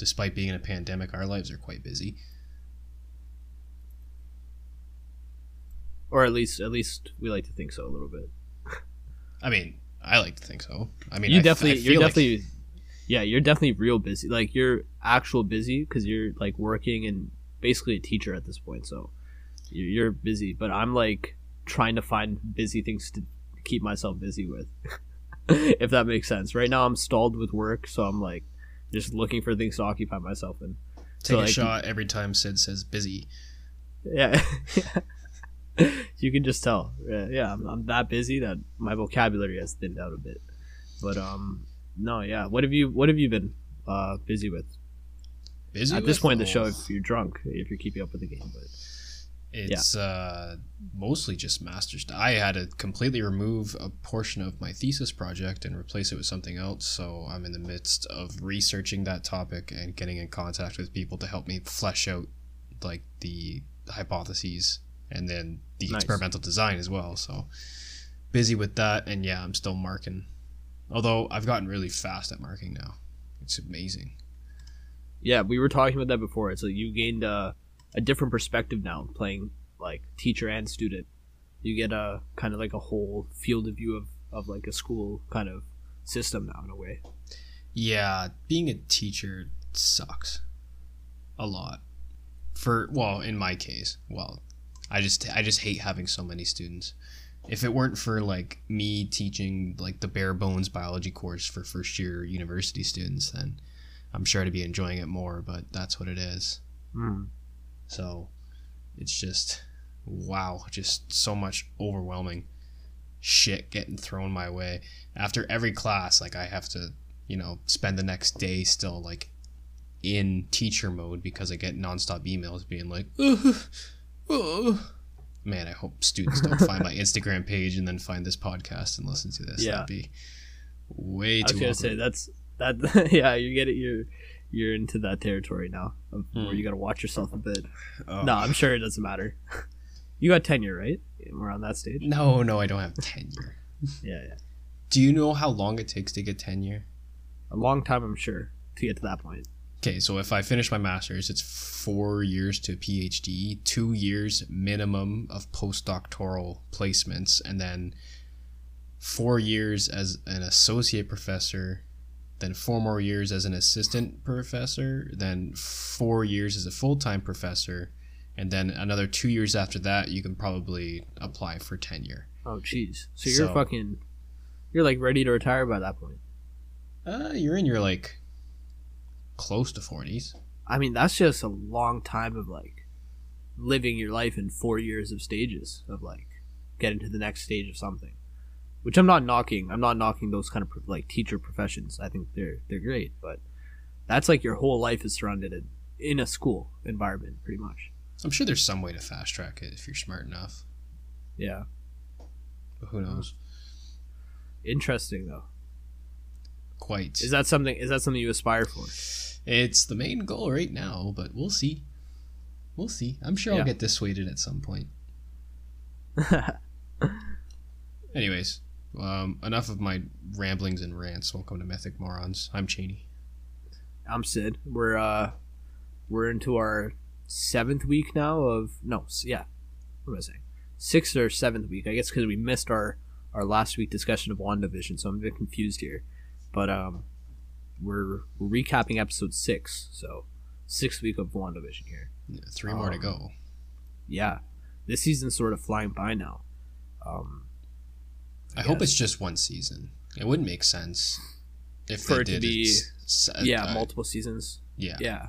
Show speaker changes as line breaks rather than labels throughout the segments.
despite being in a pandemic, our lives are quite busy.
Or at least, at least we like to think so a little bit.
I mean, I like to think so. I mean,
you
I-
definitely,
I
you're
like-
definitely, yeah, you're definitely real busy. Like you're actual busy because you're like working and basically a teacher at this point. So you're busy, but I'm like trying to find busy things to keep myself busy with. if that makes sense. Right now, I'm stalled with work, so I'm like just looking for things to occupy myself in.
take
so,
a
like,
shot every time Sid says busy.
Yeah. you can just tell. Yeah, yeah I'm, I'm that busy that my vocabulary has thinned out a bit. But um no, yeah. What have you what have you been uh busy with?
Busy
At this point in the show if you're drunk, if you're keeping up with the game, but
It's uh, mostly just masters. I had to completely remove a portion of my thesis project and replace it with something else. So I'm in the midst of researching that topic and getting in contact with people to help me flesh out like the hypotheses and then the
Nice.
experimental design as well. So busy with that, and yeah, I'm still marking. Although I've gotten really fast at marking now. It's amazing.
yeah, we were talking about that before. It's like you gained a, a different perspective now playing like teacher and student. You get a kind of like a whole field of view of, of like a school kind of system now in a way.
Yeah, being a teacher sucks a lot. For well, in my case, well, I just I just hate having so many students. If it weren't for like me teaching like the bare bones biology course for first year university students, then I'm sure I'd be enjoying it more, but that's what it is.
Mm.
So it's just wow, just so much overwhelming shit getting thrown my way. After every class, like I have to, you know, spend the next day still like in teacher mode because I get nonstop emails being like, "Ugh, ugh." man, I hope students don't find my Instagram page and then find this podcast and listen to this.
Yeah.
That'd be way too.
I was gonna
awkward.
say that's that. yeah, you get it. You're you're into that territory now, of where
Hmm.
you got to watch yourself a bit.
Oh.
No, I'm sure it doesn't matter. you got tenure, right? We're on that stage.
no, no, I don't have tenure.
Yeah, yeah.
Do you know how long it takes to get tenure?
A long time, I'm sure, to get to that point.
Okay, so if I finish my master's, it's four years to PhD, two years minimum of postdoctoral placements, and then four years as an associate professor, then four more years as an assistant professor, then four years as a full time professor, and then another two years after that, you can probably apply for tenure.
Oh, jeez. So you're
So-
fucking. You're like ready to retire by that point.
Uh, you're in your like close to 40s.
I mean, that's just a long time of like living your life in four years of stages of like getting to the next stage of something. Which I'm not knocking. I'm not knocking those kind of like teacher professions. I think they're they're great, but that's like your whole life is surrounded in in a school environment, pretty much.
I'm sure there's some way to fast track it if you're smart enough,
Yeah,
but who knows?
interesting though.
Quite.
Is that something? Is that something you aspire for?
It's the main goal right now, but we'll see. We'll see. I'm sure
Yeah.
I'll get dissuaded at some point. Anyways, um, enough of my ramblings and rants. Welcome to Mythic Morons. I'm Cheney.
I'm Sid. We're uh we're into our seventh week now of no, yeah. What am I saying? Sixth or seventh week, I guess, because we missed our our last week discussion of WandaVision, so I'm a bit confused here. But um, we're, we're recapping episode six, so sixth week of WandaVision here.
Yeah, Three more to
Um,
go.
Yeah, this season's sort of flying by now. Um,
I hope it's just one season. It wouldn't make sense if
For
they
it to
did
be-
s-
yeah,
uh,
multiple seasons.
yeah,
Yeah,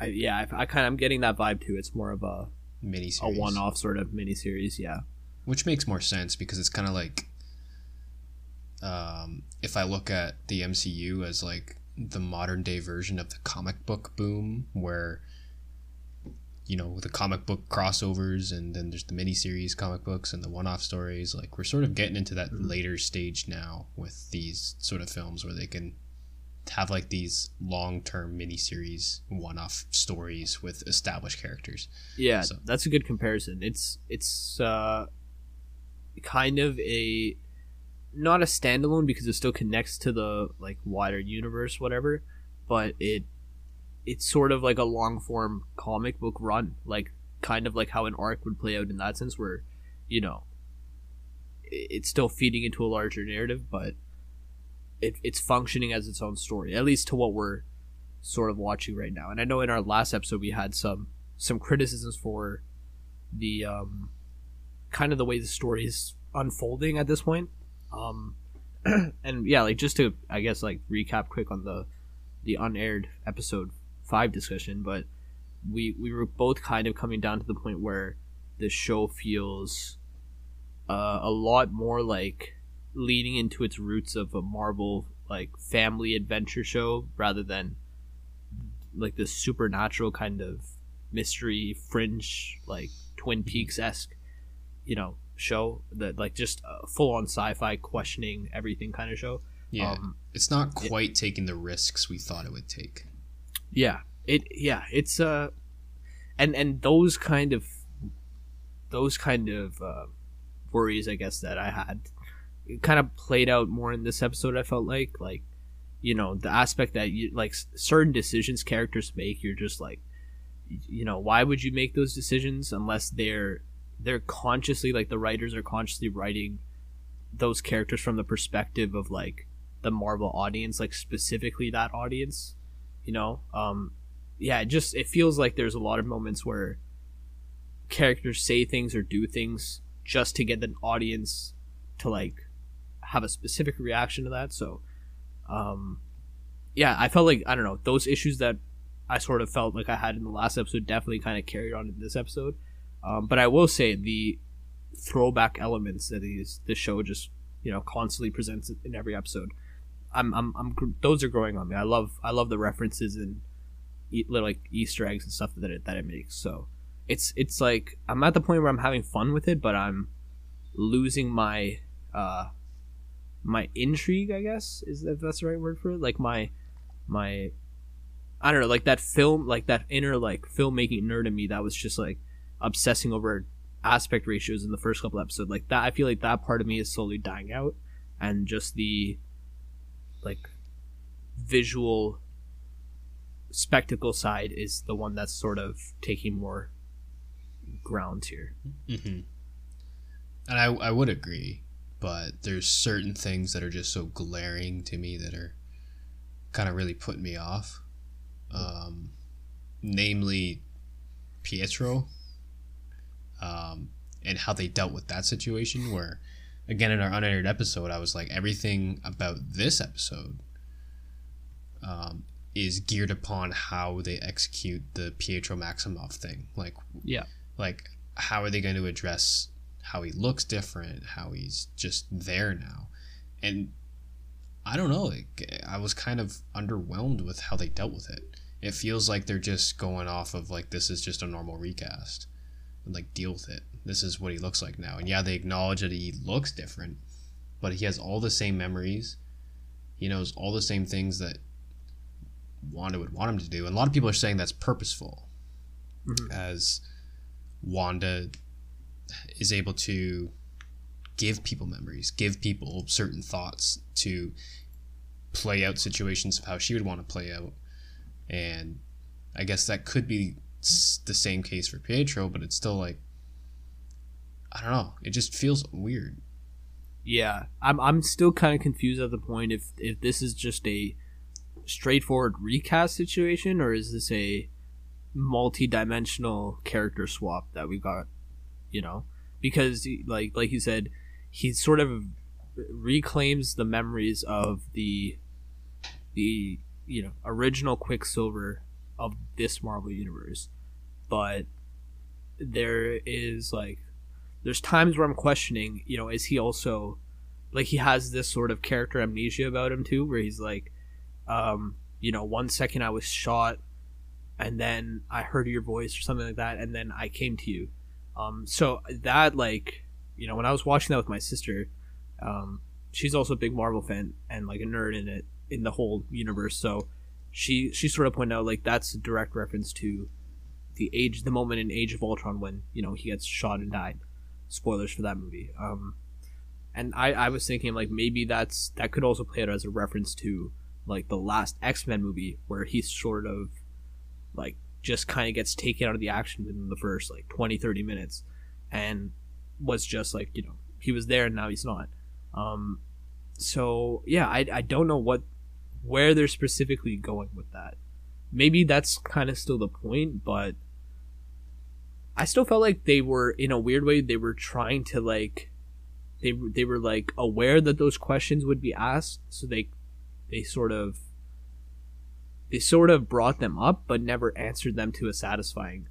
I yeah, I, I kind of I'm getting that vibe too. It's more of a
mini
a one-off sort of mini series. Yeah.
which makes more sense because it's kind of like um, if I look at the MCU as like the modern day version of the comic book boom, where you know the comic book crossovers and then there's the miniseries comic books and the one-off stories. Like we're sort of getting into that
Mhm.
later stage now with these sort of films where they can have like these long-term miniseries one-off stories with established characters.
Yeah,
So-
that's a good comparison. It's it's uh, kind of a not a standalone because it still connects to the like wider universe, whatever. But it it's sort of like a long form comic book run, like kind of like how an arc would play out in that sense, where you know it's still feeding into a larger narrative, but it, it's functioning as its own story, at least to what we're sort of watching right now. And I know in our last episode we had some some criticisms for the um, kind of the way the story is unfolding at this point. Um, and yeah, like just to I guess like recap quick on the the unaired episode five discussion, but we we were both kind of coming down to the point where the show feels uh, a lot more like leading into its roots of a Marvel like family adventure show rather than like this supernatural kind of mystery fringe like Twin mm-hmm. Peaks esque, you know, show that like just full on sci fi questioning everything kind of show.
Yeah, um, it's not quite it, taking the risks we thought it would take.
Yeah, it yeah it's uh, and and those kind of those kind of uh, worries, I guess that I had, kind of played out more in this episode. I felt like like you know the aspect that you like certain decisions characters make you're just like you know why would you make those decisions unless they're they're consciously like the writers are consciously writing those characters from the perspective of like the marvel audience like specifically that audience you know um yeah it just it feels like there's a lot of moments where characters say things or do things just to get an audience to like have a specific reaction to that so um yeah i felt like i don't know those issues that I sort of felt like I had in the last episode definitely kind of carried on in this episode. Um, but I will say the throwback elements that these the show just you know constantly presents in every episode. I'm, I'm, I'm those are growing on me. I love I love the references and little like Easter eggs and stuff that it that it makes. So it's it's like I'm at the point where I'm having fun with it, but I'm losing my uh my intrigue. I guess is that that's the right word for it. Like my my I don't know, like that film, like that inner like filmmaking nerd in me that was just like obsessing over aspect ratios in the first couple episodes. Like that, I feel like that part of me is slowly dying out, and just the like visual spectacle side is the one that's sort of taking more grounds here.
Mm-hmm. And I I would agree, but there's certain things that are just so glaring to me that are kind of really putting me off um, namely Pietro, um, and how they dealt with that situation. Where, again, in our unedited episode, I was like, everything about this episode um, is geared upon how they execute the Pietro Maximoff thing. Like,
yeah,
like how are they going to address how he looks different, how he's just there now, and I don't know. Like, I was kind of underwhelmed with how they dealt with it it feels like they're just going off of like this is just a normal recast like deal with it. This is what he looks like now. And yeah they acknowledge that he looks different but he has all the same memories. He knows all the same things that wanda would want him to do. And a lot of people are saying that's purposeful mm-hmm. as wanda is able to give people memories give people certain thoughts to play out situations of how she would want to play out. And I guess that could be the same case for Pietro, but it's still like I don't know. It just feels weird.
Yeah, I'm I'm still kind of confused at the point if if this is just a straightforward recast situation or is this a multi-dimensional character swap that we got, you know? Because like like you said, he sort of reclaims the memories of the the you know original Quicksilver of this Marvel universe, but there is like there's times where I'm questioning, you know, is he also like he has this sort of character amnesia about him too, where he's like, um, you know, one second I was shot, and then I heard your voice or something like that, and then I came to you. Um, so that like, you know, when I was watching that with my sister, um, she's also a big Marvel fan and like a nerd in it, in the whole universe. So she she sort of pointed out like that's a direct reference to the age the moment in Age of Ultron when you know he gets shot and died. Spoilers for that movie. Um, and I I was thinking like maybe that's that could also play out as a reference to like the last X Men movie where he's sort of like just kind of gets taken out of the action within the first like 20 30 minutes and was just like you know he was there and now he's not um so yeah i, I don't know what where they're specifically going with that. Maybe that's kind of still the point but i still felt like they were in a weird way they were trying to like they, they were like aware that those questions would be asked so they they sort of they sort of brought them up but never answered them to a satisfying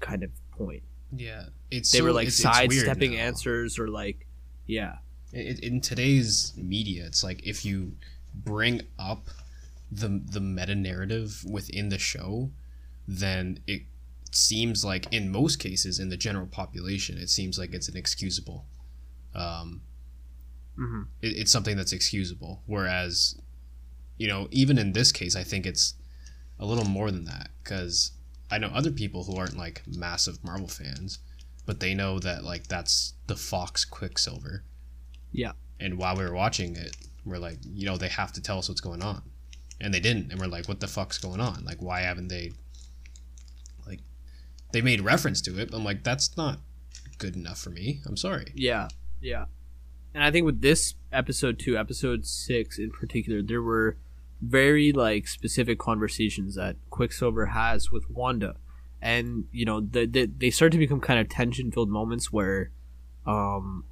kind of point.
Yeah, it's
they
so-
were like
it's- it's
sidestepping
now.
answers or like yeah.
In today's media it's like if you bring up the the meta narrative within the show then it seems like in most cases in the general population it seems like it's inexcusable. Um
hmm
it, it's something that's excusable. Whereas you know even in this case i think it's a little more than that because i know other people who aren't like massive marvel fans but they know that like that's the fox quicksilver.
Yeah.
and while we were watching it we're like you know they have to tell us what's going on. And they didn't. And we're like what the fuck's going on? Like why haven't they like they made reference to it? But i'm like that's not good enough for me. I'm sorry.
Yeah. Yeah. And i think with this episode 2 episode 6 in particular there were very like specific conversations that quicksilver has with wanda. And you know the, the, they start to become kind of tension filled moments where um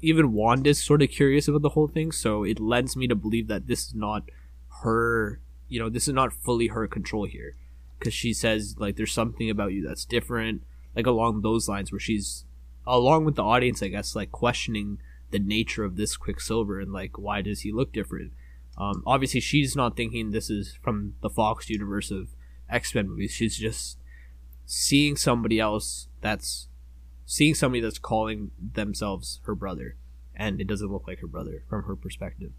even wanda's sort of curious about the whole thing so it lends me to believe that this is not her you know this is not fully her control here. Because she says like there's something about you that's different like along those lines where she's along with the audience i guess like questioning the nature of this quicksilver and like why does he look different? Um, obviously she's not thinking this is from the fox universe of x-men movies. She's just seeing somebody else that's seeing somebody that's calling themselves her brother and it doesn't look like her brother from her perspective.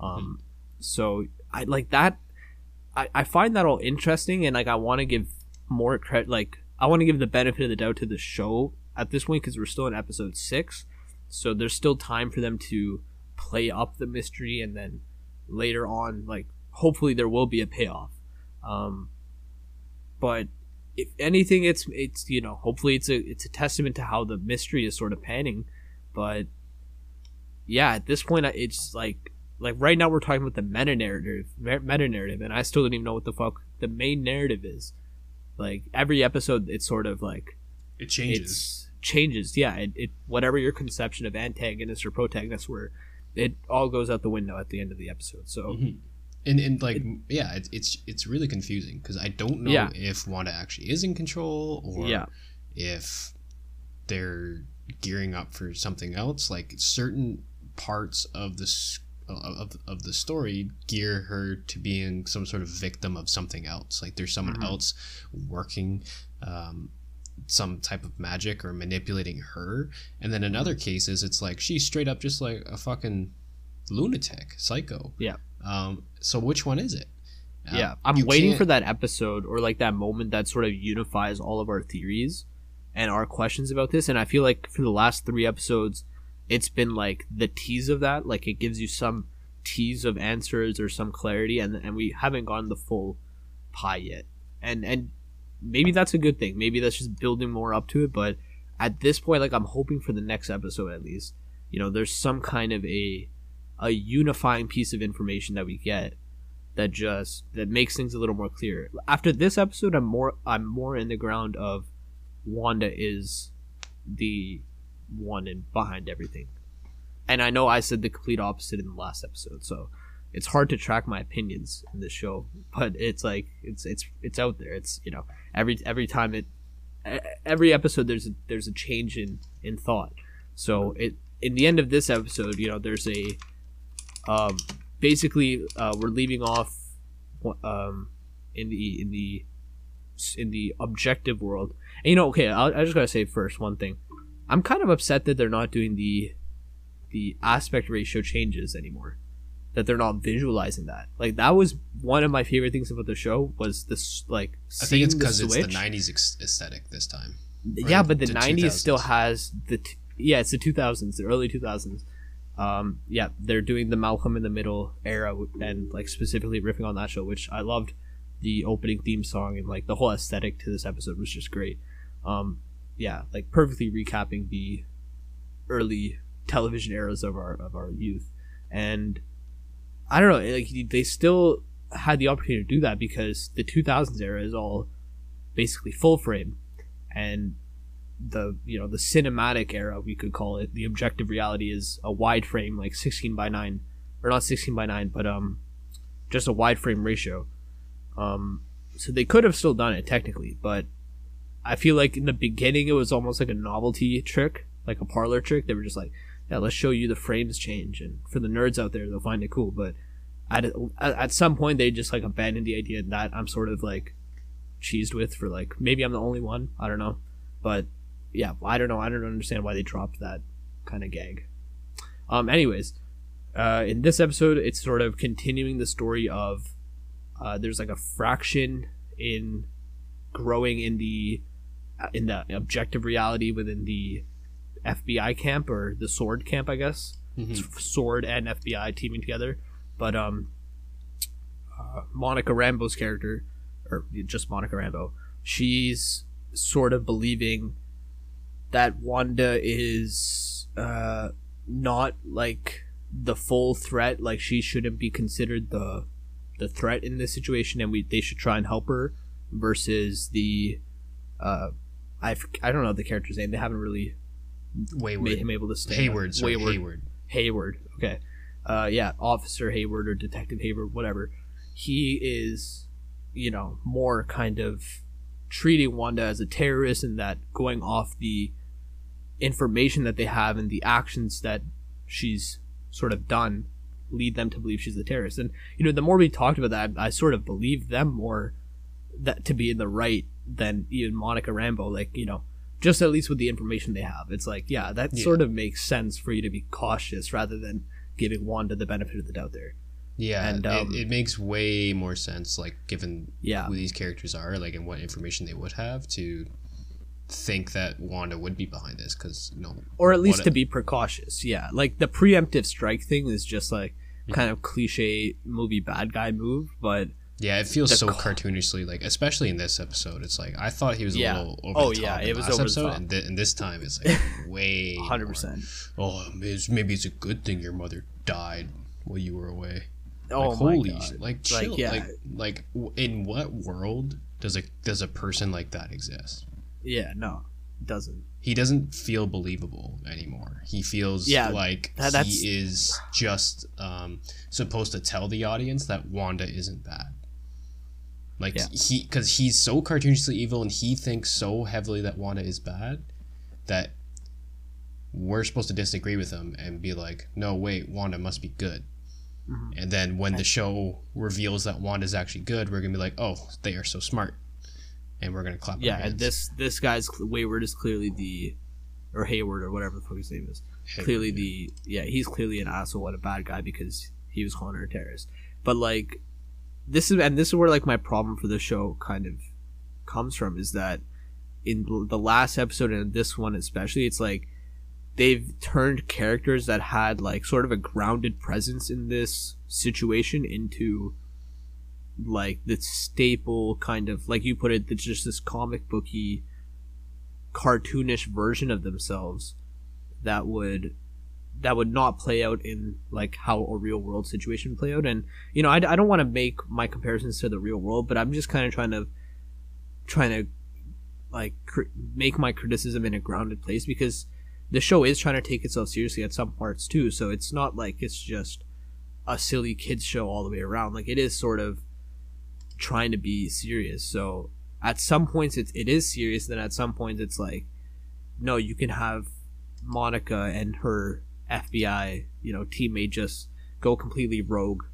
Um, so i like that I, I find that all interesting and like i want to give more credit like i want to give the benefit of the doubt to the show at this point because we're still in episode six. So there's still time for them to play up the mystery and then later on like hopefully there will be a payoff. Um but if anything it's it's you know hopefully it's a it's a testament to how the mystery is sort of panning but yeah at this point it's like like right now we're talking about the meta narrative meta narrative and i still don't even know what the fuck the main narrative is like every episode it's sort of like
it changes
changes yeah it, it whatever your conception of antagonist or protagonist were it all goes out the window at the end of the episode so
Mhm. And and like yeah, it's it's it's really confusing because I don't know
Yeah.
if Wanda actually is in control or
Yeah.
if they're gearing up for something else. Like certain parts of this of, of the story gear her to being some sort of victim of something else. Like there's someone
Mhm.
else working um, some type of magic or manipulating her. And then in other cases, it's like she's straight up just like a fucking lunatic, psycho.
Yeah.
Um, so which one is it? Um,
yeah i'm waiting
can't-
for that episode or like that moment that sort of unifies all of our theories and our questions about this and i feel like for the last three episodes it's been like the tease of that like it gives you some tease of answers or some clarity and and we haven't gotten the full pie yet and and maybe that's a good thing maybe that's just building more up to it but at this point like i'm hoping for the next episode at least you know there's some kind of a a unifying piece of information that we get that just that makes things a little more clear. After this episode, I'm more I'm more in the ground of Wanda is the one and behind everything, and I know I said the complete opposite in the last episode, so it's hard to track my opinions in this show. But it's like it's it's it's out there. It's you know every every time it every episode there's a, there's a change in in thought. So it in the end of this episode, you know, there's a um, basically uh, we're leaving off um, in the in the in the objective world. And you know, okay, I'll, I just gotta say first one thing. I'm kind of upset that they're not doing the the aspect ratio changes anymore. That they're not visualizing that. Like that was one of my favorite things about the show was this like
I think it's because it's the '90s ex- aesthetic this time.
yeah, but the
the
'90s still has the t- yeah, it's the 2000s, the early 2000s. Um, yeah, they're doing the Malcolm in the Middle era and like specifically riffing on that show, which I loved. The opening theme song and like the whole aesthetic to this episode was just great. Um, yeah, like perfectly recapping the early television eras of our of our youth, and I don't know, like they still had the opportunity to do that because the 2000s era is all basically full frame, and the you know the cinematic era we could call it. The objective reality is a wide frame like 16 by 9 or not 16 by 9 but um just a wide frame ratio. Um so they could have still done it technically but i feel like in the beginning it was almost like a novelty trick like a parlor trick. They were just like yeah let's show you the frames change. And for the nerds out there they'll find it cool but at, at some point they just like abandoned the idea that i'm sort of like cheesed with for like maybe i'm the only one i don't know but yeah, I don't know. I don't understand why they dropped that kind of gag. Um, anyways, uh, in this episode, it's sort of continuing the story of uh, there's like a fraction in growing in the uh, in the objective reality within the FBI camp or the Sword camp, I guess. Mm-hmm. Sword and FBI teaming together, but um, uh, Monica Rambeau's character, or just Monica Rambo, she's sort of believing that Wanda is uh, not like the full threat. Like she shouldn't be considered the the threat in this situation, and we they should try and help her. Versus the uh, I I don't know the character's name. They haven't really
Wayward.
made him able to stay.
Hayward. Sorry, Wayward. Hayward.
Hayward. Okay. Uh, yeah, Officer Hayward or Detective Hayward, whatever. He is, you know, more kind of treating Wanda as a terrorist and that going off the information that they have and the actions that she's sort of done lead them to believe she's a terrorist. And you know, the more we talked about that, I, sort of believe them more that to be in the right than even Monica Rambeau. Like you know, just at least with the information they have, it's like yeah, that yeah. sort of makes sense for you to be cautious rather than giving Wanda the benefit of the doubt there.
Yeah, and um, it, it, makes way more sense, like given
yeah.
who these characters are, like and what information they would have to think that Wanda would be behind this because you know,
or at least to be precautious. Yeah, like the preemptive strike thing is just like yeah. kind of cliche movie bad guy move, but
yeah, it feels so ca- cartoonishly like, especially in this episode. It's like I thought he was a little over oh, the top. yeah, it was over episode, the top. And, th- and this time it's like way
hundred percent.
Oh, maybe it's a good thing your mother died while you were away.
Oh
like,
holy my God.
like chill. Like, yeah. like like in what world does a does a person like that exist?
Yeah, no, doesn't.
He doesn't feel believable anymore. He feels yeah, like that, he is just um, supposed to tell the audience that Wanda isn't bad. Like yeah. he, because he's so cartoonishly evil, and he thinks so heavily that Wanda is bad, that we're supposed to disagree with him and be like, "No, wait, Wanda must be good." Mm-hmm. And then when the show reveals that Wanda's actually good, we're gonna be like, "Oh, they are so smart." And we're gonna clap.
Yeah, and this this guy's Wayward is clearly the, or Hayward or whatever the fuck his name is. Hayward, clearly yeah. the yeah he's clearly an asshole and a bad guy because he was calling her a terrorist. But like, this is and this is where like my problem for the show kind of comes from is that in the last episode and this one especially, it's like they've turned characters that had like sort of a grounded presence in this situation into like the staple kind of like you put it just this comic booky cartoonish version of themselves that would that would not play out in like how a real world situation play out. And you know i, I don't want to make my comparisons to the real world but i'm just kind of trying to trying to like cr- make my criticism in a grounded place because the show is trying to take itself seriously at some parts too. So it's not like it's just a silly kids show all the way around. Like it is sort of trying to be serious. So at some points it, it is serious, then at some points it's like, no, you can have Monica and her FBI, you know, teammate just go completely rogue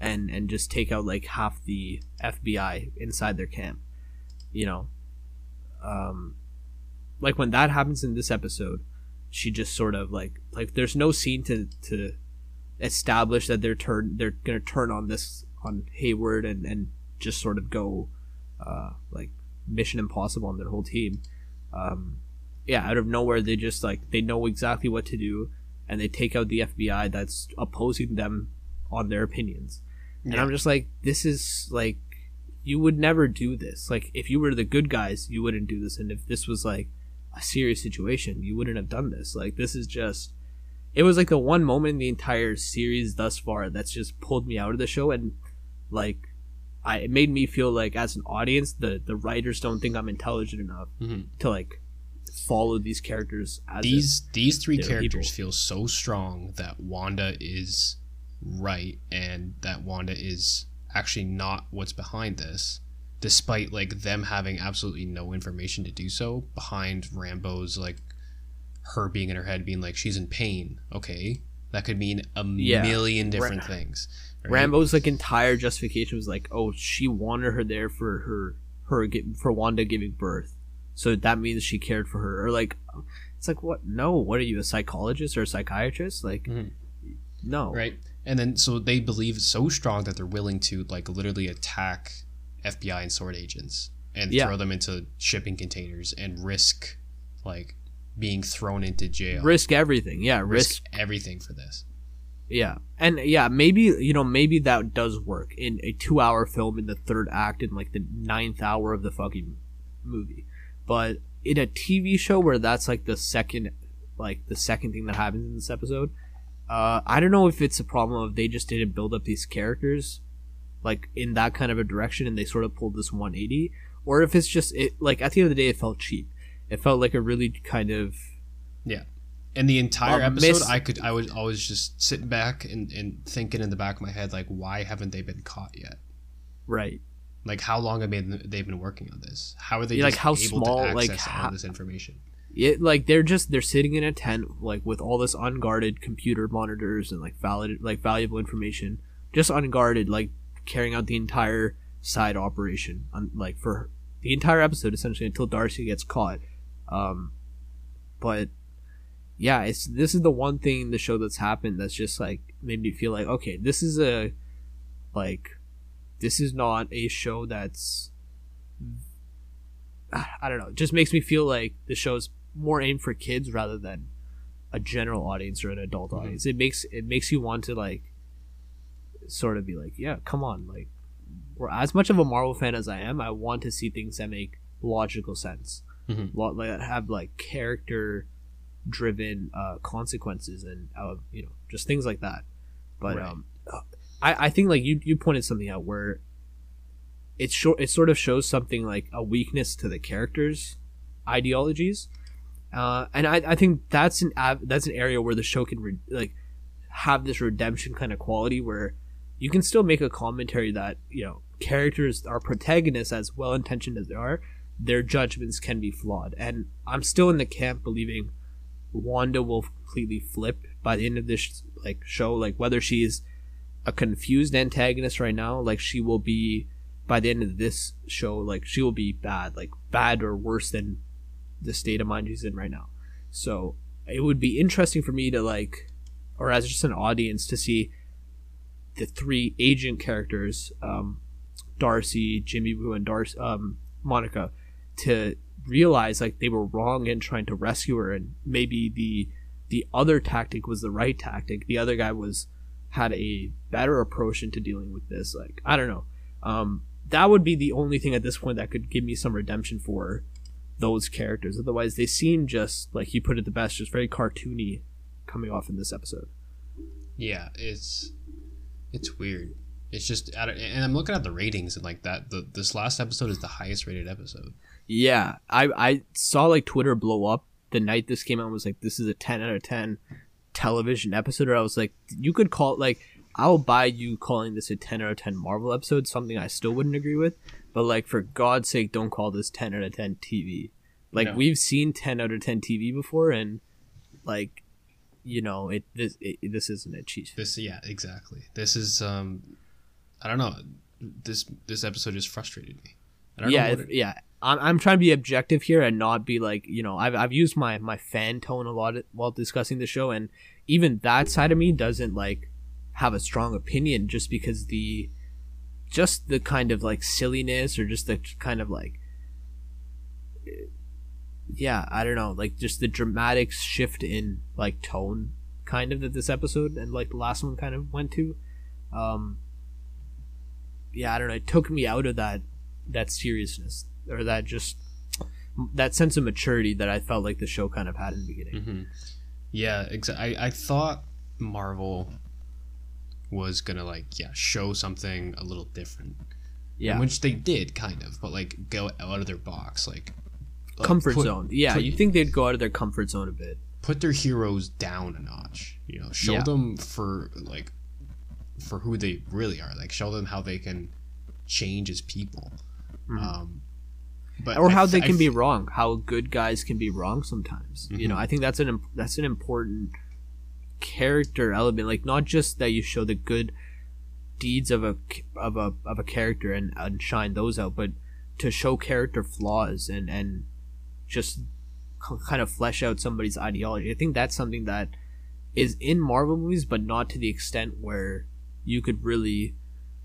and and just take out like half the FBI inside their camp. You know. Um like when that happens in this episode, she just sort of like like there's no scene to to establish that they're turn they're gonna turn on this on Hayward and and just sort of go uh, like Mission Impossible on their whole team. Um, yeah, out of nowhere, they just like they know exactly what to do, and they take out the FBI that's opposing them on their opinions. Yeah. And I'm just like, this is like, you would never do this. Like if you were the good guys, you wouldn't do this, and if this was like a serious situation, you wouldn't have done this. Like this is just. It was like the one moment in the entire series thus far that's just pulled me out of the show, and like, I it made me feel like as an audience, the the writers don't think I'm intelligent enough
Mhm.
to like follow these characters as
these these three characters
people.
feel so strong that Wanda is right and that Wanda is actually not what's behind this despite like them having absolutely no information to do so behind Rambeau's like her being in her head being like she's in pain okay that could mean a
Yeah.
million different things right?
Rambeau's like entire justification was like, oh, she wanted her there for her her for Wanda giving birth, so that means she cared for her. Or like, it's like what? No, what are you a psychologist or a psychiatrist? Like,
Mhm.
no,
right and then so they believe so strong that they're willing to like literally attack fbi and sword agents and
Yeah.
throw them into shipping containers and risk like being thrown into jail
risk everything. Yeah, risk.
risk everything for this
Yeah, and yeah, maybe you know maybe that does work in a two-hour film in the third act in like the ninth hour of the fucking movie, but in a TV show where that's like the second, like the second thing that happens in this episode, uh, I don't know if it's a problem of they just didn't build up these characters, like in that kind of a direction, and they sort of pulled this 180, or if it's just it like at the end of the day it felt cheap. It felt like a really kind of
and the entire episode
miss-
i could i was always just sitting back and, and thinking in the back of my head like why haven't they been caught yet?
Right.
like how long have they they've been working on this? How are they
Yeah, like, how small,
to
like,
access
how-
all this information?
It like they're just they're sitting in a tent like with all this unguarded computer monitors and like valid like valuable information just unguarded like carrying out the entire side operation on like for the entire episode essentially until darcy gets caught. Um but yeah it's this is the one thing in the show that's happened that's just like made me feel like okay this is a like this is not a show that's I don't know. Just makes me feel like the show's more aimed for kids rather than a general audience or an adult
Mhm.
audience. It makes it makes you want to like sort of be like, yeah, come on, like we're as much of a Marvel fan as I am, I want to see things that make logical sense.
Mhm.
Lo- like that have like character driven uh, consequences and uh, you know just things like that. But
Right.
um, I I think like you you pointed something out where it short it sort of shows something like a weakness to the characters ideologies uh, and I, I think that's an av- that's an area where the show can re- like have this redemption kind of quality where you can still make a commentary that you know characters are protagonists as well intentioned as they are their judgments can be flawed and i'm still in the camp believing wanda will completely flip by the end of this like show. Like whether she's a confused antagonist right now like she will be by the end of this show like she will be bad. Like bad or worse than the state of mind she's in right now. So it would be interesting for me to like or as just an audience to see the three agent characters um darcy jimmy Woo, and darcy um monica to realize like they were wrong in trying to rescue her and maybe the the other tactic was the right tactic. The other guy was had a better approach into dealing with this like i don't know. Um that would be the only thing at this point that could give me some redemption for those characters. Otherwise they seem just like you put it the best just very cartoony coming off in this episode.
Yeah, it's it's weird. It's just and I'm looking at the ratings and like that. The this last episode is the highest rated episode.
Yeah, I I saw like Twitter blow up the night this came out. and Was like, this is a ten out of ten television episode. Or I was like, you could call it like I'll buy you calling this a ten out of ten Marvel episode. Something I still wouldn't agree with, but like for God's sake, don't call this ten out of ten TV. Like
No.
we've seen ten out of ten TV before, and like you know it this it, this isn't a cheat.
This yeah, exactly. This is um, I don't know. This this episode just frustrated me. I don't
yeah,
know what
if-
it,
yeah. I'm, I'm trying to be objective here and not be like you know I've I've used my my fan tone a lot while discussing the show and even that side of me doesn't like have a strong opinion just because the just the kind of like silliness or just the kind of like yeah I don't know like just the dramatic shift in like tone kind of that this episode and like the last one kind of went to um yeah I don't know it took me out of that that seriousness or that just that sense of maturity that I felt like the show kind of had in the beginning.
Mm-hmm. Yeah, exactly. I, I thought Marvel was gonna like yeah show something a little different.
Yeah,
which they did kind of, but like go out of their box, like, like
comfort
put-
zone. Yeah,
put-
you think they'd go out of their comfort zone a bit.
put their heroes down a notch. You know, show
Yeah.
them for like for who they really are. Like show them how they can change as people. Um, but
Mm-hmm. or
I
how
f-
they
I
can
f-
be wrong how good guys can be wrong sometimes you know
Mhm.
i think that's an imp- that's an important character element like not just that you show the good deeds of a c- of a of a character and, and shine those out but to show character flaws and and just kind of flesh out somebody's ideology i think that's something that is in marvel movies but not to the extent where you could really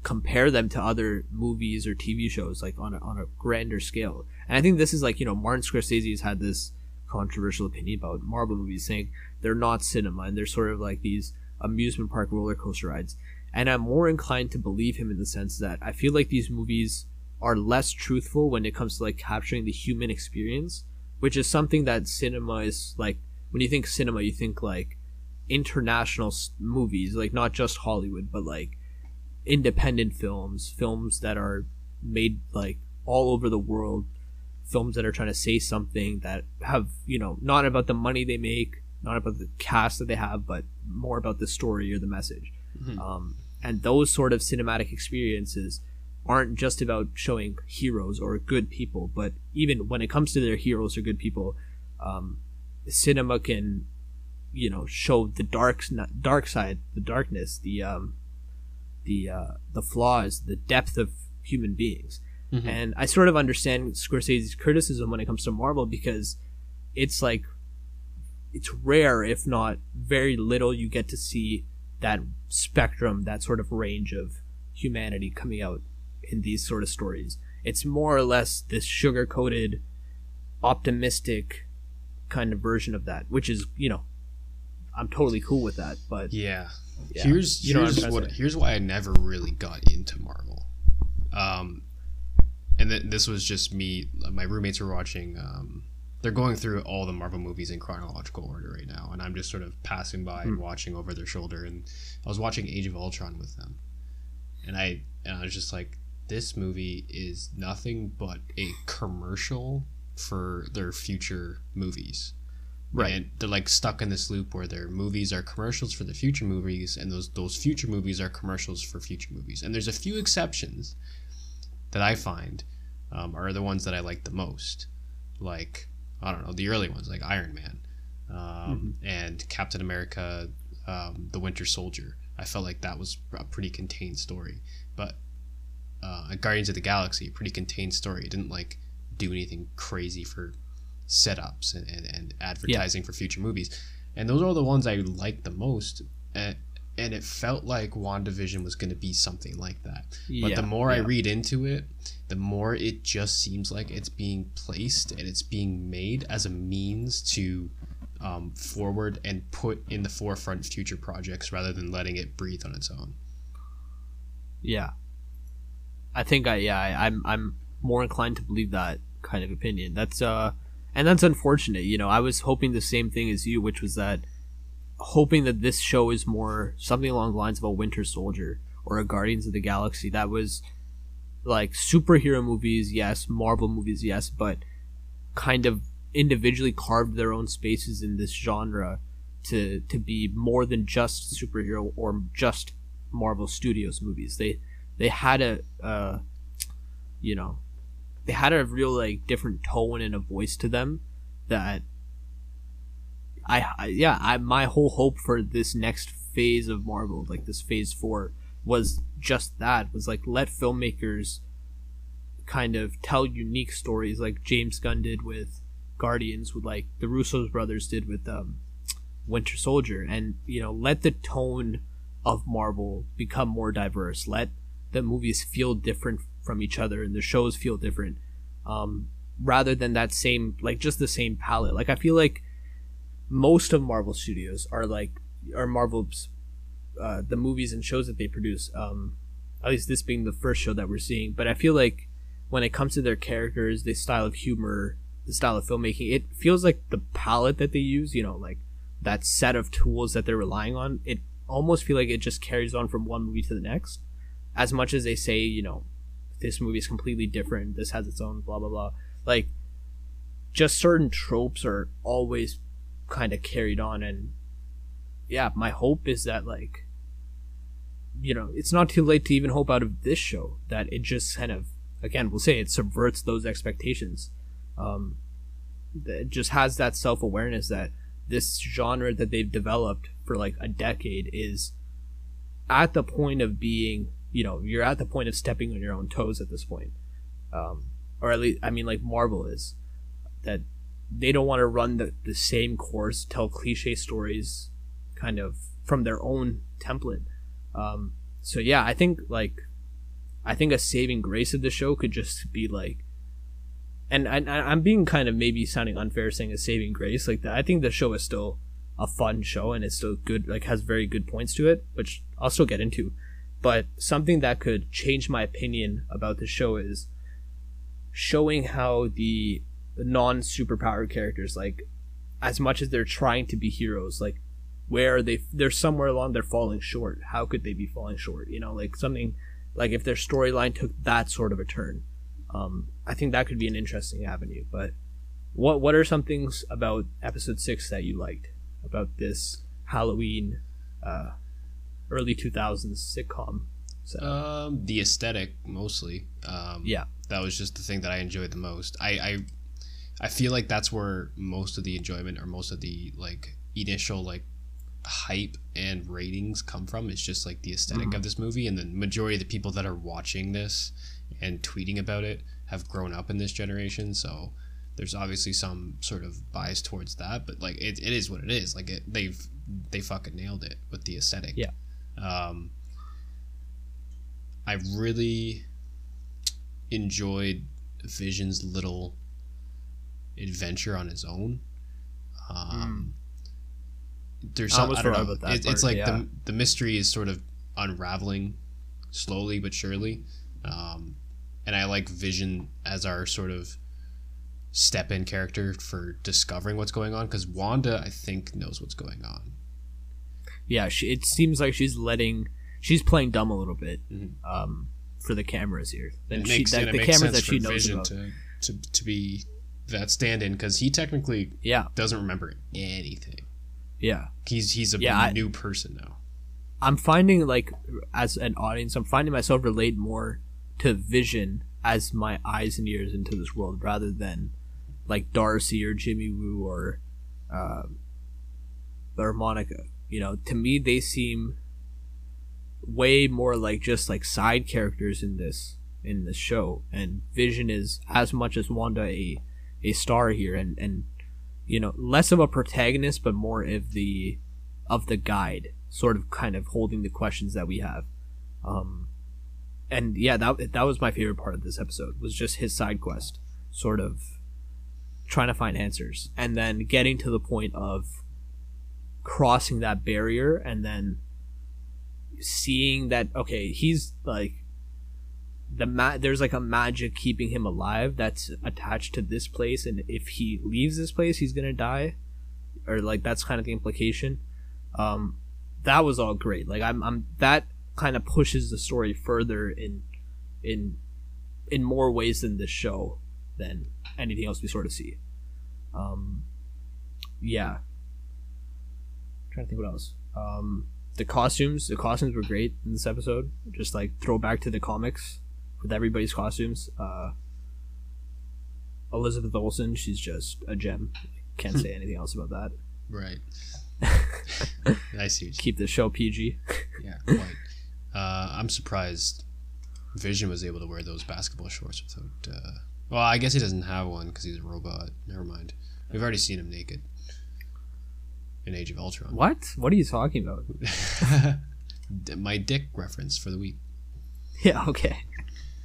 compare them to other movies or TV shows like on a, on a grander scale. And I think this is like, you know, Martin Scorsese has had this controversial opinion about Marvel movies saying they're not cinema and they're sort of like these amusement park roller coaster rides. And I'm more inclined to believe him in the sense that I feel like these movies are less truthful when it comes to like capturing the human experience, which is something that cinema is like when you think cinema, you think like international movies, like not just Hollywood, but like independent films, films that are made like all over the world, films that are trying to say something that have, you know, not about the money they make, not about the cast that they have, but more about the story or the message.
Mhm.
Um, and those sort of cinematic experiences aren't just about showing heroes or good people, but even when it comes to their heroes or good people, um, cinema can, you know, show the dark dark side, the darkness, the um, the uh, the flaws, the depth of human beings.
Mhm.
And I sort of understand Scorsese's criticism when it comes to Marvel because it's like it's rare, if not very little, you get to see that spectrum, that sort of range of humanity coming out in these sort of stories. It's more or less this sugar coated, optimistic kind of version of that, which is, you know, I'm totally cool with that. But
Yeah.
Yeah.
Here's
You know what
here's
trying
what here's why I never really got into Marvel. Um, and th- this was just me. My roommates were watching. Um, they're going through all the Marvel movies in chronological order right now, and I'm just sort of passing by
Hmm.
and watching over their shoulder. And I was watching Age of Ultron with them, and I and I was just like, this movie is nothing but a commercial for their future movies
Right.
and they're like stuck in this loop where their movies are commercials for the future movies and those those future movies are commercials for future movies. And there's a few exceptions that i find um, are the ones that i like the most. Like i don't know the early ones like iron man um, and captain america um, the winter soldier. I felt like that was a pretty contained story. But uh, guardians of the galaxy pretty contained story. It didn't like do anything crazy for setups and, and, and advertising for future movies. And those are the ones I liked the most. And, and it felt like WandaVision was going to be something like that. But
Yeah,
the more I read into it, the more it just seems like it's being placed and it's being made as a means to um, forward and put in the forefront future projects rather than letting it breathe on its own.
Yeah. I think I yeah, I, I'm I'm more inclined to believe that kind of opinion. That's uh and that's unfortunate, you know. I was hoping the same thing as you, which was that hoping that this show is more something along the lines of a Winter Soldier or a Guardians of the Galaxy that was like superhero movies, yes, Marvel movies, yes, but kind of individually carved their own spaces in this genre to to be more than just superhero or just Marvel Studios movies. They they had a uh, you know they had a real like different tone and a voice to them that I, I yeah I my whole hope for this next phase of Marvel like this phase 4 was just that was like let filmmakers kind of tell unique stories like James Gunn did with Guardians with like the Russo's brothers did with um Winter Soldier. And you know let the tone of Marvel become more diverse. Let the movies feel different from each other and the shows feel different um rather than that same like just the same palette like I feel like most of Marvel Studios are like are Marvel's uh, the movies and shows that they produce um at least this being the first show that we're seeing but I feel like when it comes to their characters, the style of humor, the style of filmmaking, it feels like the palette that they use, you know, like that set of tools that they're relying on, it almost feel like it just carries on from one movie to the next. As much as they say, you know, this movie is completely different, this has its own blah blah blah. Like just certain tropes are always kind of carried on and yeah, my hope is that like you know, it's not too late to even hope out of this show that it just kind of again, we'll say it subverts those expectations. Um it just has that self-awareness that this genre that they've developed for like a decade is at the point of being, you know, you're at the point of stepping on your own toes at this point. Um or at least I mean like Marvel is that they don't want to run the, the same course, tell cliche stories kind of from their own template. Um, so yeah, I think like I think a saving grace of the show could just be like, and I, I'm being kind of maybe sounding unfair saying a saving grace like that. I think the show is still a fun show and it's still good, like has very good points to it, which I'll still get into. But something that could change my opinion about the show is showing how the non superpowered characters, like as much as they're trying to be heroes, like where are they they're somewhere along they're falling short. How could they be falling short you know? Like something like if their storyline took that sort of a turn um, i think that could be an interesting avenue. But what what are some things about episode six that you liked about this halloween uh, early 2000s sitcom
so. um the aesthetic mostly um
yeah
that was just the thing that i enjoyed the most i i i feel like that's where most of the enjoyment or most of the like initial like hype and ratings come from. It's just like the esthetic mm-hmm. of this movie, and the majority of the people that are watching this and tweeting about it have grown up in this generation. So there's obviously some sort of bias towards that, but like it, it is what it is. Like it, they've they fucking nailed it with the aesthetic.
Yeah.
Um, I really enjoyed Vision's little adventure on his own. Um, mm there's some, I, I don't know. It, it's like yeah. the the mystery is sort of unraveling slowly but surely, um, and I like Vision as our sort of step in character for discovering what's going on because Wanda I think knows what's going on.
Yeah, she, it seems like she's letting she's playing dumb a little bit mm-hmm. um, for the cameras here.
And she, makes, that, the cameras that she knows about. To, to to be that stand-in because he technically
yeah
doesn't remember anything.
Yeah.
He's he's a yeah, new I, person now.
I'm finding like as an audience, I'm finding myself relate more to Vision as my eyes and ears into this world rather than like Darcy or Jimmy Woo or uh, or Monica. You know, to me they seem way more like just like side characters in this in this show. And Vision is as much as Wanda a a star here and and you know less of a protagonist but more of the of the guide sort of kind of holding the questions that we have. Um and yeah that that was my favorite part of this episode was just his side quest sort of trying to find answers. And then getting to the point of crossing that barrier and then seeing that okay he's like the ma- there's like a magic keeping him alive that's attached to this place. And if he leaves this place he's gonna die. Or like that's kind of the implication. Um that was all great. Like i'm, I'm that kind of pushes the story further in in in more ways than this show than anything else we sort of see. Um yeah trying to think what else um the costumes the costumes were great in this episode just like throw back to the comics with everybody's costumes. Uh, Elizabeth Olsen, she's just a gem. Can't say anything else about that.
Right. I see.
Keep the show PG.
yeah, quite. Uh, I'm surprised Vision was able to wear those basketball shorts without. Uh, well, I guess he doesn't have one because he's a robot. Never mind. We've already seen him naked in Age of Ultron.
What? What are you talking about?
My dick reference for the week.
Yeah. Okay.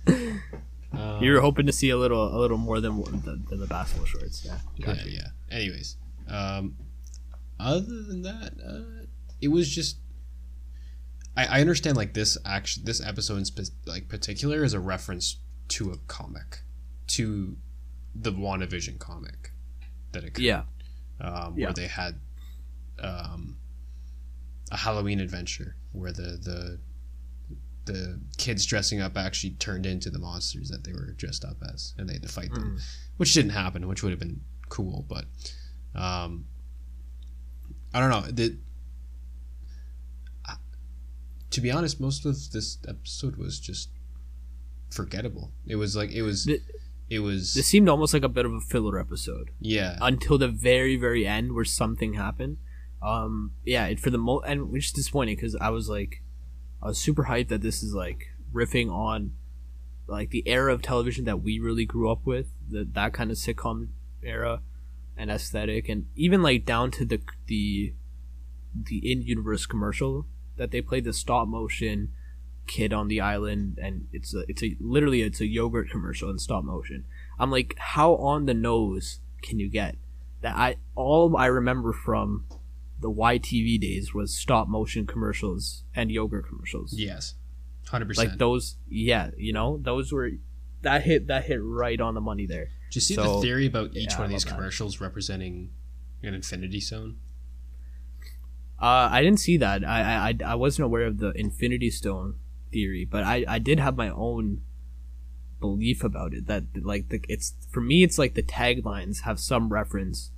Um, you were hoping to see a little, a little more than than, than the basketball shorts. Yeah.
Gotcha. Yeah. Yeah. Anyways, um, other than that, uh, it was just. I, I understand like this action, this episode in spe- like particular is a reference to a comic, to the WandaVision comic that it
Yeah.
um,
Yeah.
where they had um, a Halloween adventure where the the the kids dressing up actually turned into the monsters that they were dressed up as, and they had to fight them,
Mm.
which didn't happen, which would have been cool, but um, I don't know. The, to be honest, most of this episode was just forgettable. It was like it was
The-
it was
This seemed almost like a bit of a filler episode
yeah
until the very, very end where something happened. Um, yeah, it, for the mo and which is disappointing because I was like, I was super hyped that this is like riffing on like the era of television that we really grew up with, the, that kind of sitcom era and aesthetic, and even like down to the the the in universe commercial that they played the stop motion kid on the island and it's a it's a literally it's a yogurt commercial in stop motion. I'm like how on the nose can you get that? I all i remember from the YTV days was stop motion commercials and yogurt commercials
yes, hundred percent.
like those yeah you know those were that hit that hit right on the money there
Do you see
So,
the theory about each
yeah,
one of these
love that.
commercials representing an infinity stone?
Uh, I didn't see that. I, I I wasn't aware of the Infinity Stone theory, but I I did have my own belief about it. That like the it's for me, it's like the taglines have some reference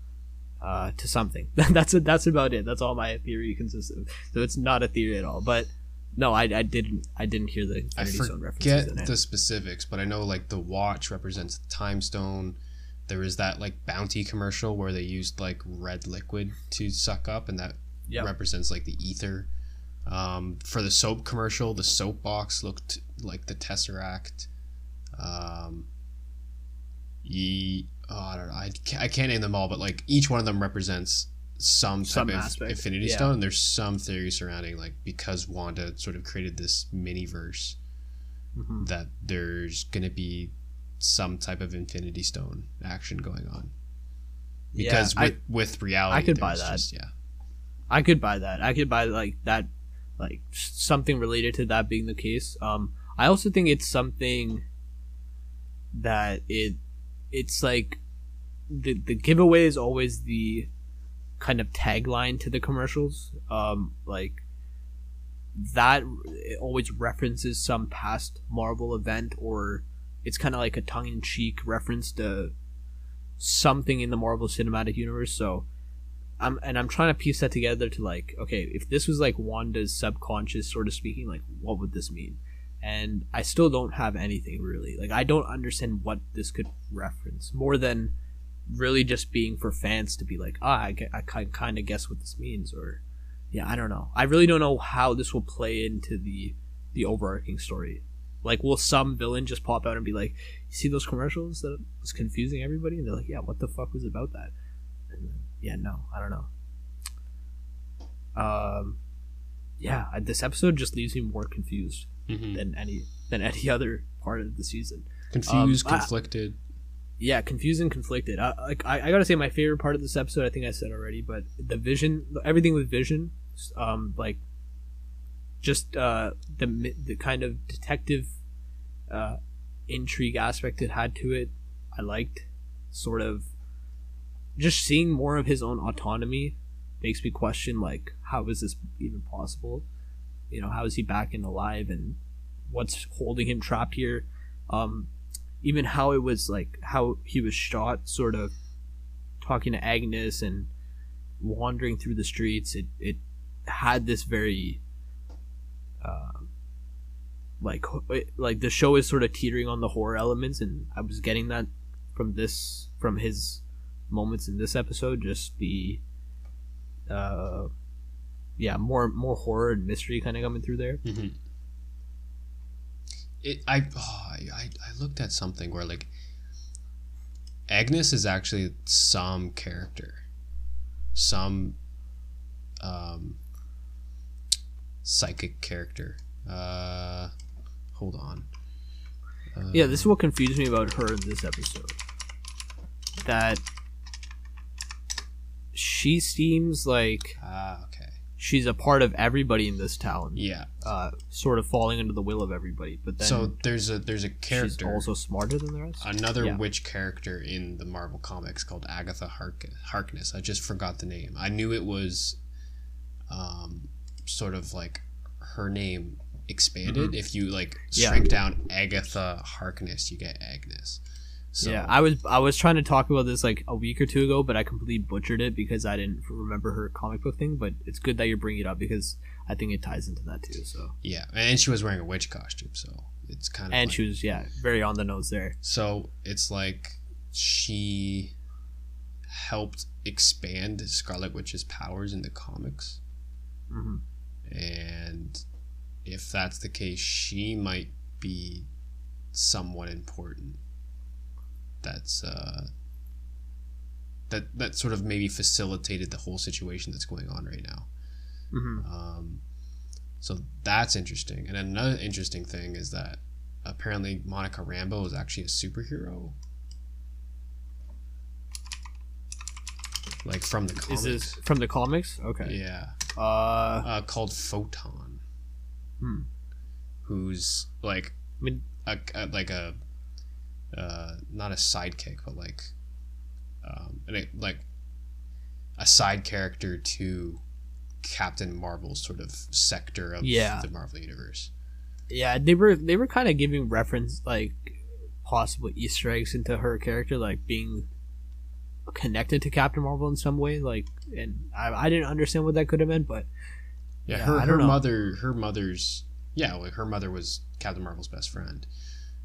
uh to something. that's. That's about it. That's all my theory consists of. So it's not a theory at all. But no, I, I didn't I didn't hear the
I
Infinity Stone references. in
forget the specifics, but I know like the watch represents the time stone. There was that like bounty commercial where they used like red liquid to suck up, and that
Yep.
represents like the Aether. Um, for the soap commercial, the soap box looked like the tesseract. Um, ye, oh, I don't know. I can't, I can't name them all, but like each one of them represents some type
Some
of
aspect,
Infinity
yeah.
Stone. And there's some theory surrounding like because Wanda sort of created this mini verse
Mhm.
that there's gonna be some type of Infinity Stone action going on.
Yeah,
Because
I-
with, with reality,
I could buy that.
Just, yeah,
I could buy that. I could buy like that, like something related to that being the case. Um, I also think it's something that it, it's like the the giveaway is always the kind of tagline to the commercials. Um, like that always references some past Marvel event or it's kind of like a tongue in cheek reference to something in the Marvel Cinematic Universe. So I'm and I'm trying to piece that together to like, okay, if this was like Wanda's subconscious sort of speaking, like what would this mean? And I still don't have anything really. Like I don't understand what this could reference more than really just being for fans to be like, ah, I, I can kind of guess what this means, or yeah, I don't know. I really don't know how this will play into the the overarching story. Like, will some villain just pop out and be like, "You see those commercials that was confusing everybody?" And they're like, "Yeah, what the fuck was about that?" And yeah, no, I don't know. Um, yeah, this episode just leaves me more confused
Mhm.
than any than any other part of the season.
confused,
um, I-
conflicted.
Yeah, confused and conflicted. I, like I, I gotta say, my favorite part of this episode, I think I said already, but the vision, everything with vision, um, like just uh, the the kind of detective uh, intrigue aspect it had to it, I liked. Sort of, just seeing more of his own autonomy makes me question like, how is this even possible? You know, how is he back and alive, and what's holding him trapped here? Um, even how it was like how he was shot sort of talking to agnes and wandering through the streets it, it had this very uh, like like the show is sort of teetering on the horror elements and i was getting that from this from his moments in this episode just the uh yeah more more horror and mystery kind of coming through there
Mm-hmm. It, I, oh, I, I looked at something where like Agnes is actually some character, some um, psychic character. Uh, hold on. Uh,
Yeah, this is what confused me about her in this episode. That she seems like
Ah.
She's a part of everybody in this town.
Yeah.
Uh, sort of falling under the will of everybody. But then
so there's a there's a
she's
character,
also smarter than the rest.
another
yeah.
witch character in the Marvel comics called Agatha Hark- Harkness. I just forgot the name. I knew it was, um, sort of like her name expanded. If you like
Mm-hmm. Yeah.
shrink down Agatha Harkness, you get Agnes. So
yeah, I was I was trying to talk about this like a week or two ago, but I completely butchered it because I didn't remember her comic book thing. But it's good that you're bringing it up because I think it ties into that too. So
yeah, and she was wearing a witch costume, so it's kind of
and
like-
she was yeah very on the nose there.
So it's like she helped expand Scarlet Witch's powers in the comics,
hmm
and if that's the case, she might be somewhat important. That's uh, that that sort of maybe facilitated the whole situation that's going on right now.
hmm
Um, so that's interesting. And another interesting thing is that apparently Monica Rambeau is actually a superhero. Like from the
Is
comics.
this from the comics? Okay.
Yeah.
Uh,
Uh, called Photon.
Hmm.
Who's like
I mean,
a, a like a uh, not a sidekick, but like um, and it, like a side character to Captain Marvel's sort of sector of
Yeah.
the Marvel universe.
yeah, they were they were kind of giving reference like possible Easter eggs into her character, like being connected to Captain Marvel in some way. Like, and I, I didn't understand what that could have meant, but
Yeah,
Yeah,
her her
know.
mother her mother's yeah, like her mother was Captain Marvel's best friend,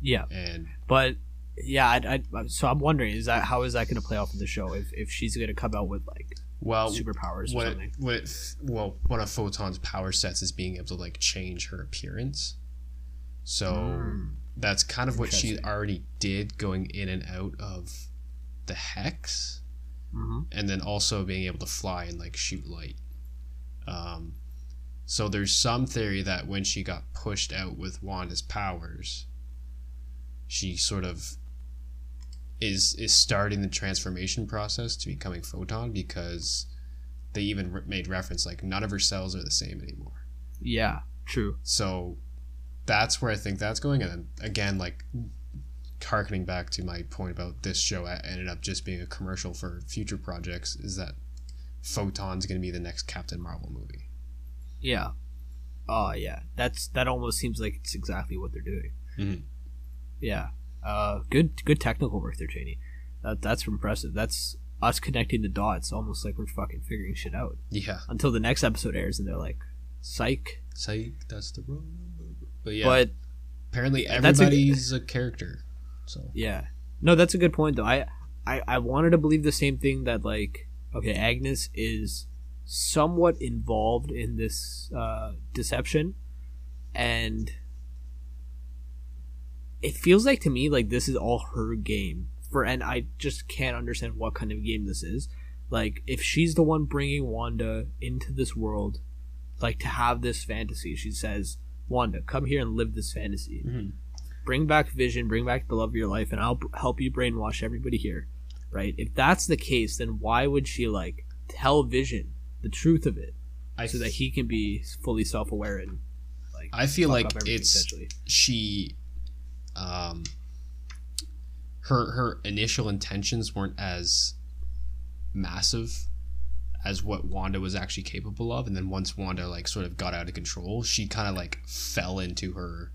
yeah,
and
but yeah, I, I so I'm wondering is that how is that going to play off in the show if if she's going to come out with like
well,
superpowers or
what
something?
what it- well one of Photon's power sets is being able to like change her appearance. So
Mm.
that's kind of what she already did going in and out of the hex
hmm
and then also being able to fly and like shoot light um, so there's some theory that when she got pushed out with wanda's powers she sort of is is starting the transformation process to becoming photon because they even re- made reference like none of her cells are the same anymore
Yeah, true.
so that's where I think that's going. And then again, like harkening back to my point about this show ended up just being a commercial for future projects is that Photon's going to be the next Captain Marvel movie.
Yeah. Oh yeah, that's that almost seems like it's exactly what they're doing.
Mhm.
Yeah. Uh, good good technical work there, Cheney. That that's impressive. That's us connecting the dots, almost like we're fucking figuring shit out
Yeah.
until the next episode airs, and they're like, "Psych."
Psych, that's the wrong number. But yeah,
But
apparently
that's a-
everybody's a, character. So
yeah, no, that's a good point though. I, I I wanted to believe the same thing that like, okay, Agnes is somewhat involved in this uh, deception, and it feels like to me like this is all her game for, and I just can't understand what kind of game this is. Like, if she's the one bringing Wanda into this world, like to have this fantasy, she says, "Wanda, come here and live this fantasy."
Mhm.
bring back vision bring back the love of your life and i'll b- help you brainwash everybody here right if that's the case then why would she like tell vision the truth of it
I
so that he can be fully self-aware and like
I feel like it's she um her her initial intentions weren't as massive as what Wanda was actually capable of. And then once Wanda like sort of got out of control she kind of like fell into her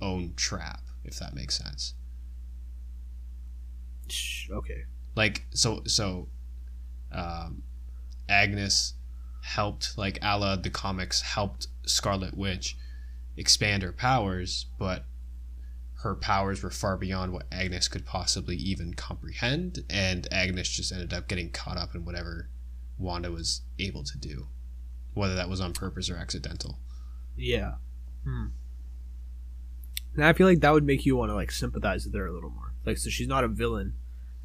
own trap if that makes sense.
Okay.
Like so so um agnes helped like a la the comics helped scarlet witch expand her powers but her powers were far beyond what agnes could possibly even comprehend and agnes just ended up getting caught up in whatever wanda was able to do whether that was on purpose or accidental.
Yeah. Hmm. and i feel like that would make you want to like sympathize with her a little more. Like so she's not a villain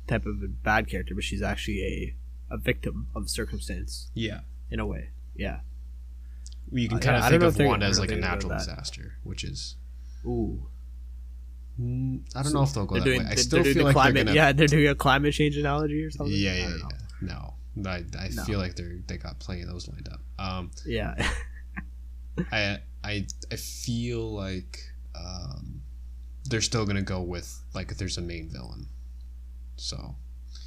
type of a bad character but she's actually a a victim of circumstance.
Yeah.
In a way. Yeah.
You can
Uh,
kind
yeah,
of think of wanda as like a natural disaster which is
ooh
I don't know if they'll go
they're
that
doing,
way. I still feel like
climate,
they're gonna.
yeah, they're doing a climate change analogy or something.
yeah, yeah, yeah. No, I, I
No.
feel like they're they got plenty of those lined up. Um,
Yeah.
I I I feel like um, they're still gonna go with like if there's a main villain. So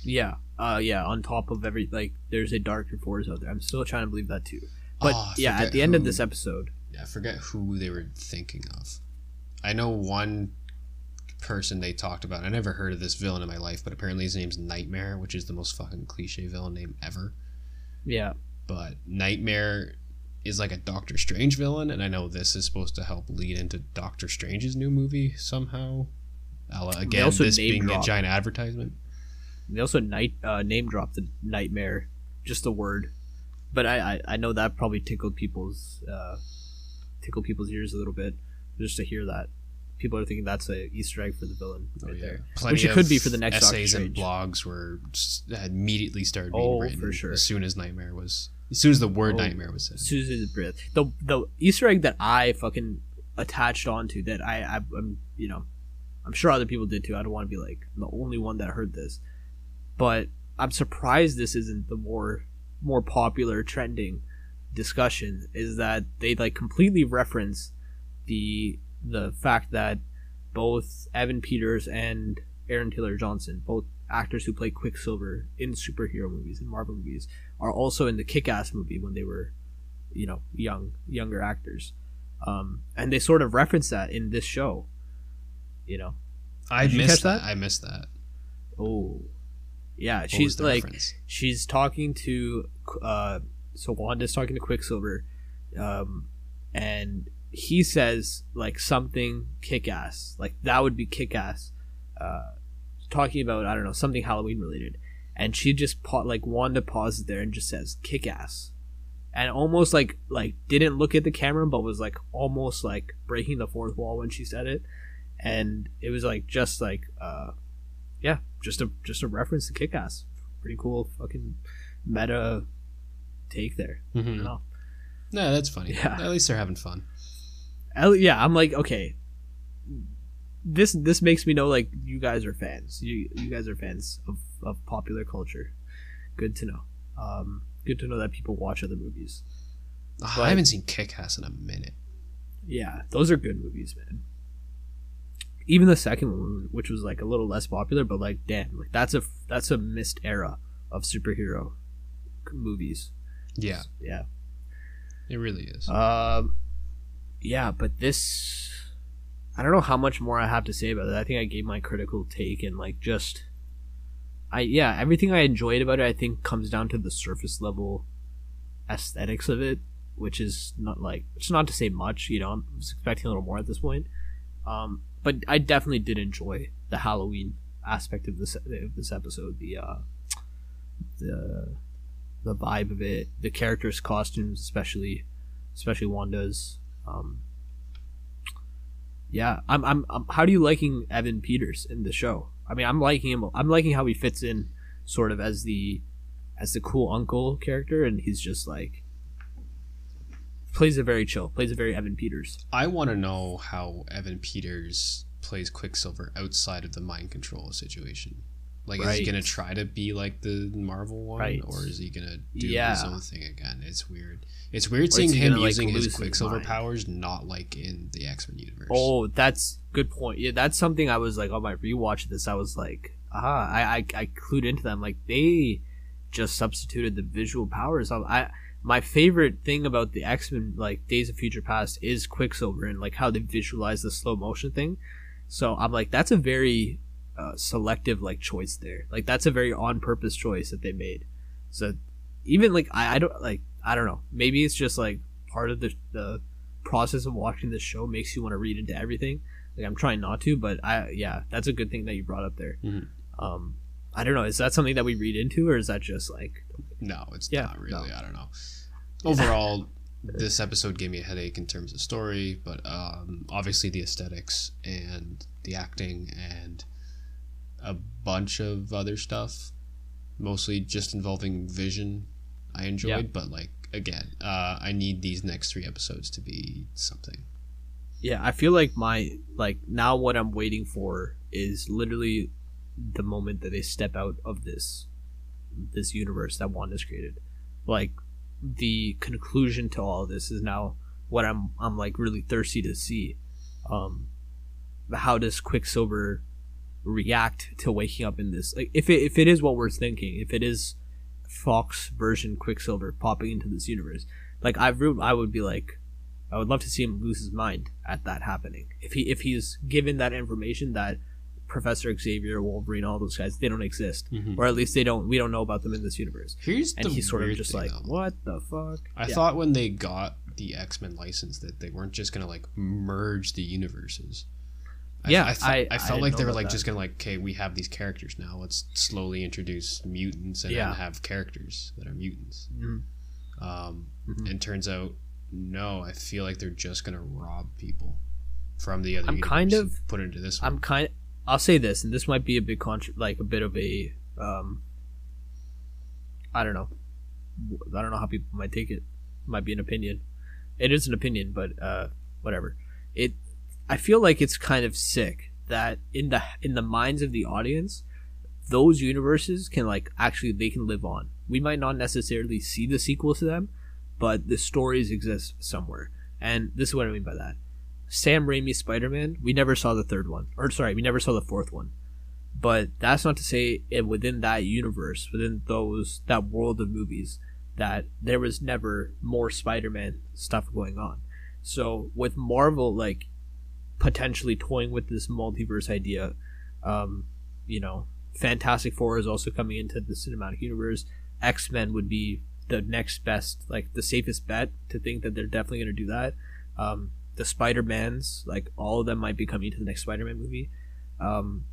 yeah. Uh yeah, on top of every like there's a Darker Force out there. I'm still trying to believe that too. But
Oh,
yeah, at the end of this episode.
I forget who they were thinking of. I know one person they talked about. I never heard of this villain in my life, but apparently his name's Nightmare, which is the most fucking cliche villain name ever.
Yeah.
But Nightmare is like a Doctor Strange villain, and I know this is supposed to help lead into Doctor Strange's new movie somehow. Uh, again, this being a giant advertisement.
They also night uh, name dropped the nightmare, just a word. But I, I, I know that probably tickled people's uh, tickled people's ears a little bit just to hear that. People are thinking that's a Easter egg for the villain oh, right there.
Plenty
Which it could be for the next Doctor
essays and blogs were had immediately started being
Oh,
written
for sure.
as soon as Nightmare was as soon as the word
Oh.
Nightmare was said.
Susan's breath. The the Easter egg that I fucking attached onto that I, I I'm you know I'm sure other people did too. I don't want to be like the only one that heard this, but I'm surprised this isn't the more more popular trending discussion. Is that they like completely reference the the fact that both Evan Peters and Aaron Taylor Johnson, both actors who play Quicksilver in superhero movies and Marvel movies, are also in the Kick-Ass movie when they were, you know, young younger actors, um, and they sort of reference that in this show. You know,
I
Did
missed
catch
that? I missed that.
oh, yeah,
What
she's like
reference?
she's talking to uh so Wanda's talking to Quicksilver um and he says like something kick ass like that would be kick ass uh talking about I don't know something Halloween related and she just pa- like Wanda pauses there and just says kick ass and almost like like didn't look at the camera but was like almost like breaking the fourth wall when she said it and it was like just like uh yeah just a just a reference to kick ass pretty cool fucking meta take there.
Mhm.
know.
No, that's funny.
Yeah.
At least they're having fun.
Yeah, I'm like, okay. This this makes me know like you guys are fans. You you guys are fans of, of popular culture. Good to know. Um, good to know that people watch other movies.
Ah,
But-
I haven't seen Kick Ass in a minute.
Yeah, those are good movies, man. Even the second one, which was like a little less popular, but like, damn, like that's a that's a missed era of superhero movies.
Yeah,
Yeah.
it really is.
Um, yeah, but this, I don't know how much more I have to say about it. I think I gave my critical take and like just, I yeah, everything I enjoyed about it, I think comes down to the surface level aesthetics of it, which is not like it's not to say much. You know, I was expecting a little more at this point. Um, but I definitely did enjoy the Halloween aspect of this of this episode. The uh, the the vibe of it, the characters' costumes, especially especially Wanda's. Um, yeah, I'm, I'm, I'm. How do you liking Evan Peters in the show? I mean, I'm liking him. I'm liking how he fits in, sort of as the, as the cool uncle character, and he's just like plays a very chill. Plays a very Evan Peters.
I want to know how Evan Peters plays Quicksilver outside of the mind control situation. Like, is he gonna try to be like the Marvel one,
Right.
or is he gonna do his own thing again? It's weird. It's weird seeing him
gonna,
using
lose
his
his
Quicksilver
mind?
powers, not like in the X Men universe.
Oh, that's good point. Yeah, that's something I was like on my rewatch of this. I was like, ah, I, I, I clued into them. Like they just substituted the visual powers. I, I my favorite thing about the X Men like Days of Future Past is Quicksilver and like how they visualize the slow motion thing. So I'm like, that's a very uh, selective like choice there. Like that's a very on purpose choice that they made. So even like I, I don't like I don't know. Maybe it's just like part of the the process of watching this show makes you want to read into everything. Like I'm trying not to, but I yeah, that's a good thing that you brought up there.
Mhm.
Um, I don't know. Is that something that we read into, or is that just like
No, it's
Yeah,
not really.
no.
I don't know. Overall, this episode gave me a headache in terms of story, but um, obviously the aesthetics and the acting and a bunch of other stuff, mostly just involving Vision, I enjoyed.
Yeah.
But like again, uh, I need these next three episodes to be something.
yeah? I feel like my like now what I'm waiting for is literally the moment that they step out of this this universe that Wanda's created. Like the conclusion to all of this is now what I'm I'm like really thirsty to see. Um, how does Quicksilver react to waking up in this? Like if it if it is what we're thinking, if it is Fox version Quicksilver popping into this universe, like I I would be like, I would love to see him lose his mind at that happening. If he if he's given that information that Professor Xavier, Wolverine, all those guys, they don't exist,
Mhm.
or at least they don't. We don't know about them in this universe.
Here's
And
the
he's sort of just
thing,
like,
though.
what the fuck?
I
Yeah.
thought when they got the X Men license that they weren't just gonna like merge the universes. I,
Yeah,
I,
I-
I felt like they were like
that.
just gonna like, okay, we have these characters now. Let's slowly introduce mutants and
Yeah.
have characters that are mutants.
Mhm.
Um,
Mhm.
And turns out, no, I feel like they're just gonna rob people from the other.
I'm kind of-
put into this one.
I'm kind. I'll say this, and this might be a big contra- like a bit of a. Um, I don't know. I don't know how people might take it. Might be an opinion. It is an opinion, but uh, whatever. It. I feel like it's kind of sick that in the in the minds of the audience, those universes can like actually they can live on. We might not necessarily see the sequel to them, but the stories exist somewhere. And this is what I mean by that. Sam Raimi's Spider-Man, we never saw the third one, or sorry, we never saw the fourth one. But that's not to say it, within that universe, within those that world of movies, that there was never more Spider-Man stuff going on. So with Marvel, like potentially toying with this multiverse idea, um, you know, Fantastic Four is also coming into the cinematic universe. X Men would be the next best, like the safest bet to think that they're definitely going to do that. Um, the Spider Mans, like all of them might be coming to the next Spider Man movie. Um,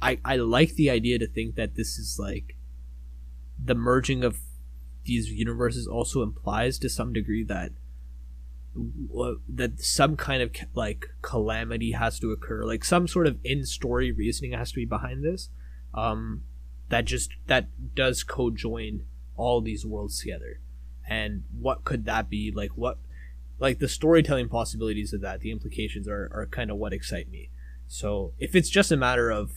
I I like the idea to think that this is like the merging of these universes also implies to some degree that that some kind of like calamity has to occur, like some sort of in story reasoning has to be behind this. Um, that just that does co-join all these worlds together, and what could that be? Like what like the storytelling possibilities of that, the implications are, are kind of what excite me. So if it's just a matter of,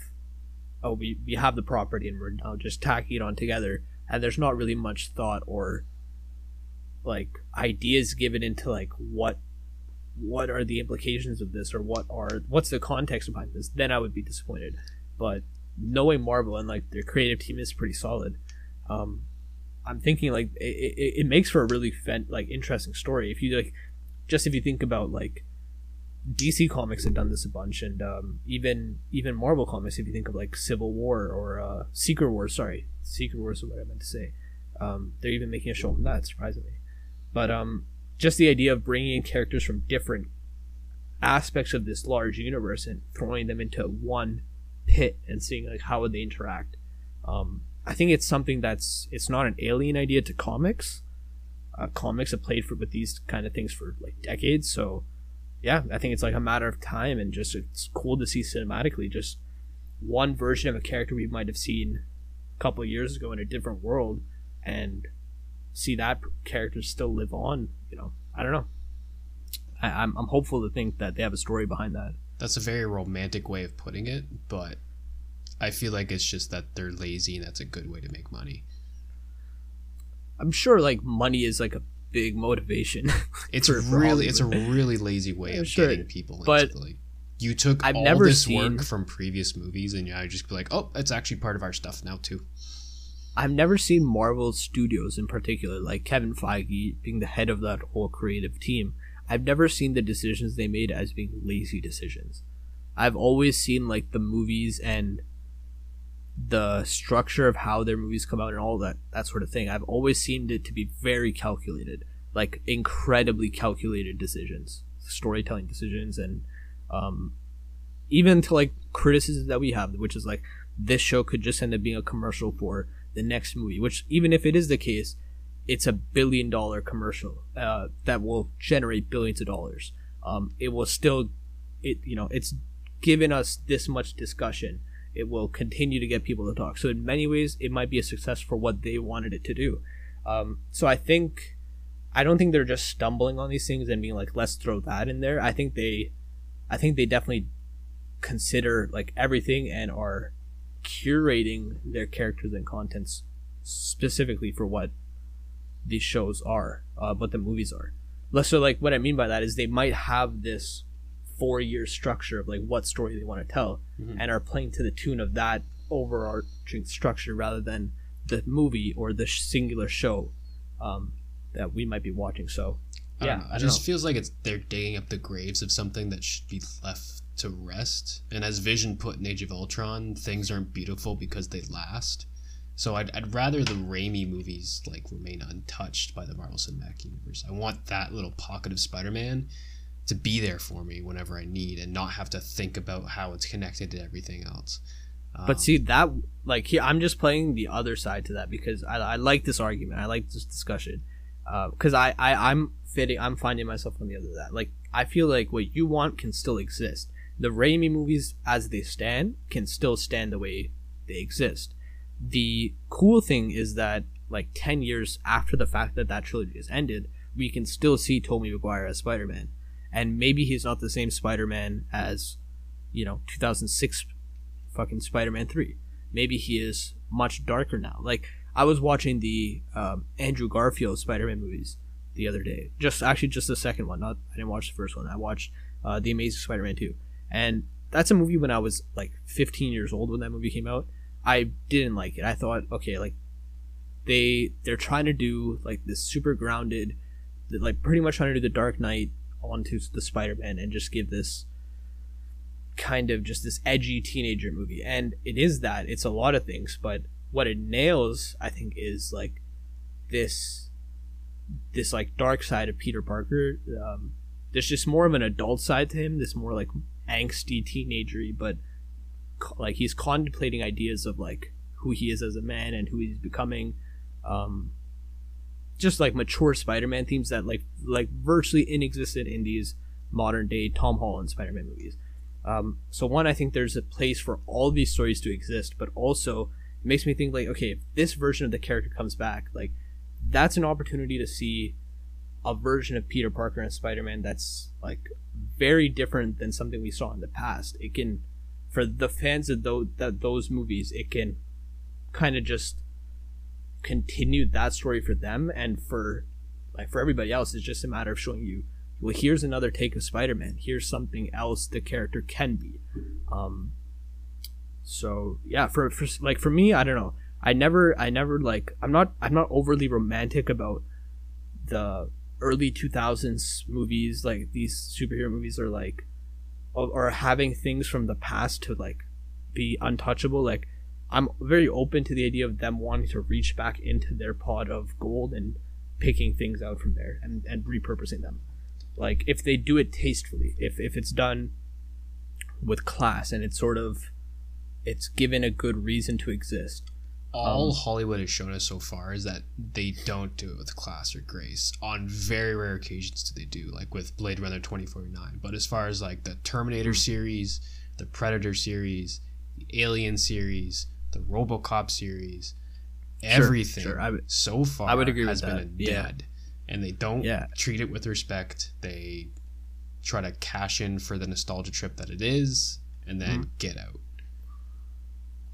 oh, we, we have the property and we're now just tacking it on together, and there's not really much thought or like ideas given into like what what are the implications of this or what are what's the context behind this, then I would be disappointed. But knowing Marvel and like their creative team is pretty solid, um, I'm thinking like it, it, it makes for a really fan, like interesting story. If you like, just if you think about like DC Comics have done this a bunch, and um, even even Marvel Comics, if you think of like Civil War or uh, Secret War, sorry, Secret War is what I meant to say. Um, they're even making a show from that, surprisingly. But um, just the idea of bringing in characters from different aspects of this large universe and throwing them into one pit and seeing like how would they interact. Um, I think it's something that's it's not an alien idea to comics. Uh, comics have played for with these kind of things for like decades, so yeah, I think it's like a matter of time and just it's cool to see cinematically just one version of a character we might have seen a couple years ago in a different world and see that character still live on. You know, I don't know. I, I'm I'm hopeful to think that they have a story behind that.
That's a very romantic way of putting it, but I feel like it's just that they're lazy and that's a good way to make money.
I'm sure like money is like a big motivation.
It's
For- for
really it's a really lazy way of
sure,
getting people
but
into like you took
I've
all
never
this
seen-
work from previous movies and you just be like, oh, it's actually part of our stuff now too.
I've never seen Marvel Studios in particular, like Kevin Feige being the head of that whole creative team. I've never seen the decisions they made as being lazy decisions. I've always seen like the movies and the structure of how their movies come out and all that that sort of thing. I've always seen it to be very calculated, like incredibly calculated decisions, storytelling decisions, and um, even to like criticisms that we have, which is like this show could just end up being a commercial for the next movie. Which even if it is the case, it's a billion dollar commercial uh, that will generate billions of dollars. Um, it will still, it you know, it's given us this much discussion. It will continue to get people to talk. So in many ways, it might be a success for what they wanted it to do. Um, so I think, I don't think they're just stumbling on these things and being like, let's throw that in there. I think they, I think they definitely consider like everything and are curating their characters and contents specifically for what these shows are, uh, what the movies are. Less so like what I mean by that is they might have this four year structure of like what story they want to tell
Mhm.
and are playing to the tune of that overarching structure rather than the movie or the singular show um, that we might be watching. So Yeah,
know. It
don't
just
know.
feels like it's they're digging up the graves of something that should be left to rest. And as Vision put in Age of Ultron, things aren't beautiful because they last. So I'd, I'd rather the Raimi movies like remain untouched by the Marvel Cinematic Universe. I want that little pocket of Spider-Man to be there for me whenever I need, and not have to think about how it's connected to everything else. Um,
But see that like here, I'm just playing the other side to that because I, I like this argument. I like this discussion because I, I I'm fitting. I'm finding myself on the other that. Like I feel like what you want can still exist. The Raimi movies, as they stand, can still stand the way they exist. The cool thing is that like ten years after the fact that that trilogy has ended, we can still see Tobey Maguire as Spider Man, and maybe he's not the same Spider Man as you know 2006 fucking Spider-Man 3. Maybe he is much darker now. Like I was watching the um, Andrew Garfield Spider-Man movies the other day. Just actually just the second one. Not I didn't watch the first one. I watched uh, the Amazing Spider-Man 2. And that's a movie when I was like 15 years old when that movie came out. I didn't like it. I thought, okay, like they they're trying to do like this super grounded like pretty much trying to do the Dark Knight onto the Spider-Man and just give this kind of just this edgy teenager movie. And it is that. It's a lot of things. But what it nails i think is like this this like dark side of peter parker. Um, there's just more of an adult side to him. This more like angsty teenagery but like he's contemplating ideas of like who he is as a man and who he's becoming um just like mature spider-man themes that like like virtually inexistent in these modern day tom holland spider-man movies. Um, so one, I think there's a place for all these stories to exist, but also it makes me think like, okay, if this version of the character comes back, like that's an opportunity to see a version of Peter Parker and Spider-Man that's like very different than something we saw in the past. It can, for the fans of those that those movies, it can kind of just continue that story for them, and for like for everybody else, it's just a matter of showing you well here's another take of spider-man. Here's something else the character can be. Um so yeah for, for like for me i don't know. I never i never like i'm not i'm not overly romantic about the early 2000s movies like these superhero movies are like or having things from the past to like be untouchable. Like i'm very open to the idea of them wanting to reach back into their pot of gold and picking things out from there and, and repurposing them. Like if they do it tastefully if if it's done with class and it's sort of it's given a good reason to exist
all
Um,
Hollywood has shown us so far is that they don't do it with class or grace. On very rare occasions do they do, like with Blade Runner 2049. But as far as like the Terminator series, the Predator series, the Alien series, the RoboCop series, everything
sure, I would-
so far
I would agree
has been
that,
a
yeah.
And they don't
Yeah.
treat it with respect. They try to cash in for the nostalgia trip that it is and then
Hmm.
get out.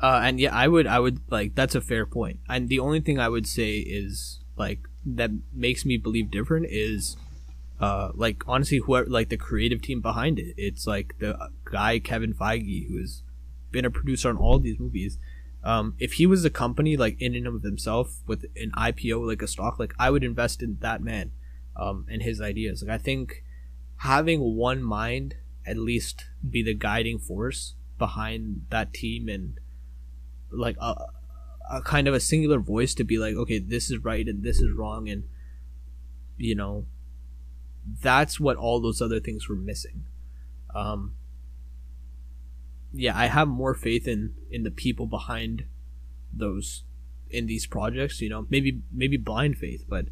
Uh, and yeah, I would, I would like that's a fair point. And the only thing I would say is like that makes me believe different is, uh, like honestly, whoever like the creative team behind it. It's like the guy Kevin Feige who has been a producer on all these movies. Um, if he was a company like in and of himself with an IPO like a stock, like I would invest in that man, um, and his ideas. Like I think having one mind at least be the guiding force behind that team and like a, a kind of a singular voice to be like okay this is right and this is wrong and you know that's what all those other things were missing. Um yeah i have more faith in in the people behind those in these projects you know maybe maybe blind faith but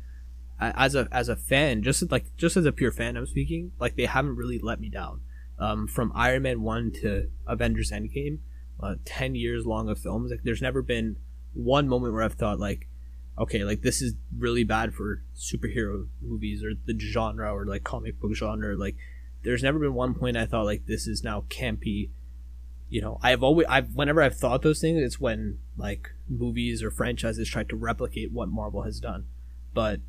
as a as a fan just like just as a pure fan i'm speaking like they haven't really let me down. Um from iron man 1 to avengers endgame uh, 10 years long of films like there's never been one moment where i've thought like okay like this is really bad for superhero movies or the genre or like comic book genre like there's never been one point i thought like this is now campy you know, I've always I've whenever I've thought those things, it's when like movies or franchises try to replicate what Marvel has done. But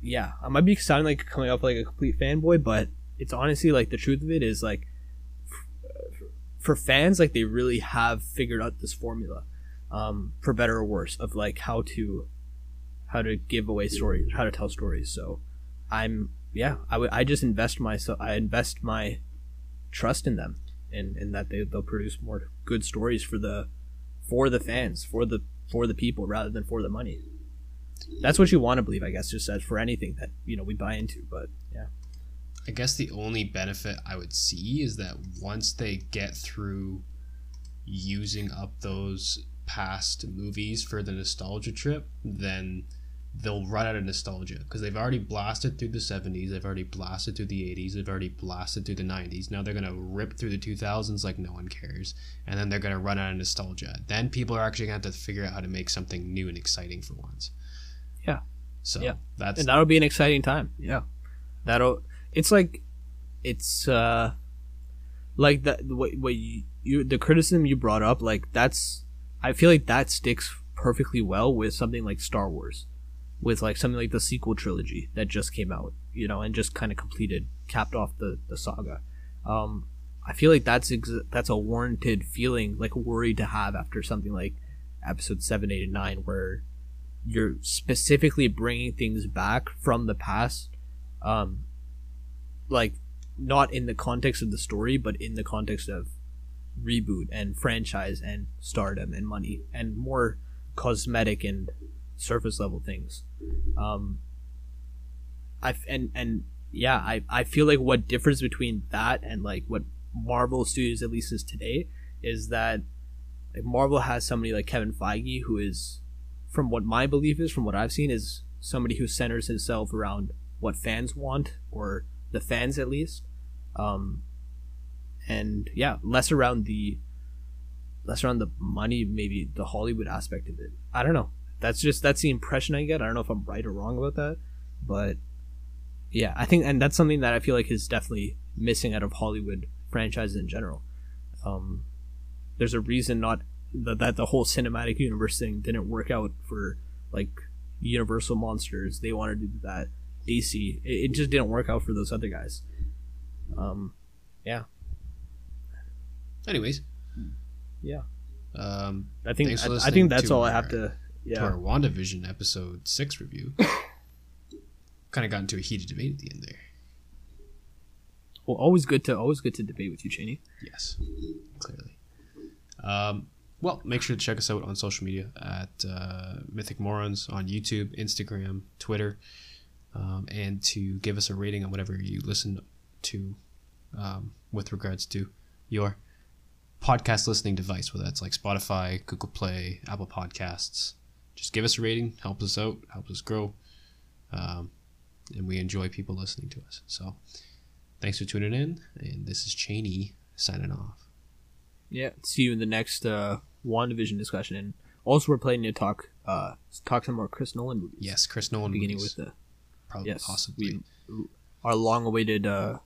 yeah, I might be sounding like coming off like a complete fanboy, but it's honestly like the truth of it is like for fans, like they really have figured out this formula, um, for better or worse, of like how to how to give away stories, how to tell stories. So I'm yeah, I would I just invest myself I invest my trust in them and, and that they, they'll produce more good stories for the for the fans, for the for the people rather than for the money. That's what you want to believe, I guess, just as for anything that, you know, we buy into, but.
I guess the only benefit I would see is that once they get through using up those past movies for the nostalgia trip, then they'll run out of nostalgia because they've already blasted through the 70s, they've already blasted through the 80s, they've already blasted through the 90s. Now they're going to rip through the 2000s like no one cares, and then they're going to run out of nostalgia. Then people are actually going to have to figure out how to make something new and exciting for once.
Yeah.
So
Yeah.
that's
and that'll be an exciting time. Yeah, that'll. It's like, it's uh, like that. What, what you, you the criticism you brought up, like that's. I feel like that sticks perfectly well with something like Star Wars, with like something like the sequel trilogy that just came out, you know, and just kind of completed, capped off the the saga. Um, I feel like that's ex- that's a warranted feeling, like worry to have after something like episode seven, eight, and nine, where you're specifically bringing things back from the past um like not in the context of the story but in the context of reboot and franchise and stardom and money and more cosmetic and surface level things. Um i and and yeah i i feel like what differs between that and like what marvel studios at least is today is that like marvel has somebody like kevin feige who is from what my belief is, from what I've seen, is somebody who centers himself around what fans want, or the fans at least. Um, and yeah, less around the less around the money, maybe the Hollywood aspect of it. I don't know. That's just that's the impression I get. I don't know if I'm right or wrong about that, but yeah, I think, and that's something that I feel like is definitely missing out of Hollywood franchises in general. Um, there's a reason not that, that the whole cinematic universe thing didn't work out for like Universal Monsters. They wanted to do that. AC. It, it just didn't work out for those other guys. Um, yeah,
anyways.
yeah.
Um,
I think I, I think that's all I have to. Yeah.
to our WandaVision episode six review. kind of got into a heated debate at the end there.
well, always good to always good to debate with you, Cheney.
Yes, clearly. Um, well, make sure to check us out on social media at uh, Mythic Morons on YouTube, Instagram, Twitter, um, and to give us a rating on whatever you listen to um, with regards to your podcast listening device, whether that's like Spotify, Google Play, Apple Podcasts. Just give us a rating, helps us out, helps us grow, um, and we enjoy people listening to us. So, thanks for tuning in, and this is Cheney signing off.
Yeah, see you in the next uh, WandaVision discussion, and also we're planning to talk uh talk some more Chris Nolan movies.
Yes, Chris Nolan.
beginning
movies,
with the
probably
yes,
possibly.
we, our long-awaited uh,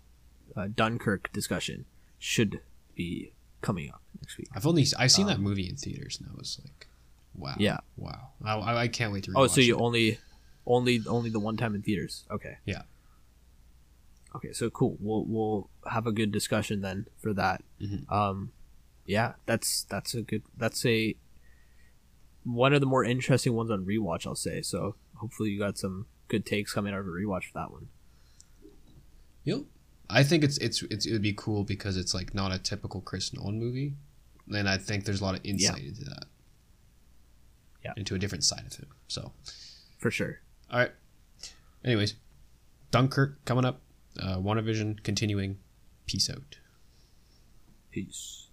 uh, Dunkirk discussion should be coming up next week.
I've only I've seen that movie in theaters, and I was like, wow,
Um, Yeah.
wow. I, I, can't wait to.
Oh, so you
it.
only, only, only the one time in theaters? Okay.
Yeah.
Okay, so cool. We'll we'll have a good discussion then for that.
Mhm.
Um, yeah, that's that's a good. That's a one of the more interesting ones on rewatch. I'll say. So hopefully you got some good takes coming out of a rewatch for that one.
Yep. I think it's it's it's it would be cool because it's like not a typical Chris Nolan movie, and I think there's a lot of insight into that.
Yeah.
Into a different side of him. So,
For sure.
all right. Anyways, Dunkirk coming up. Uh, WandaVision continuing. Peace out.
Peace.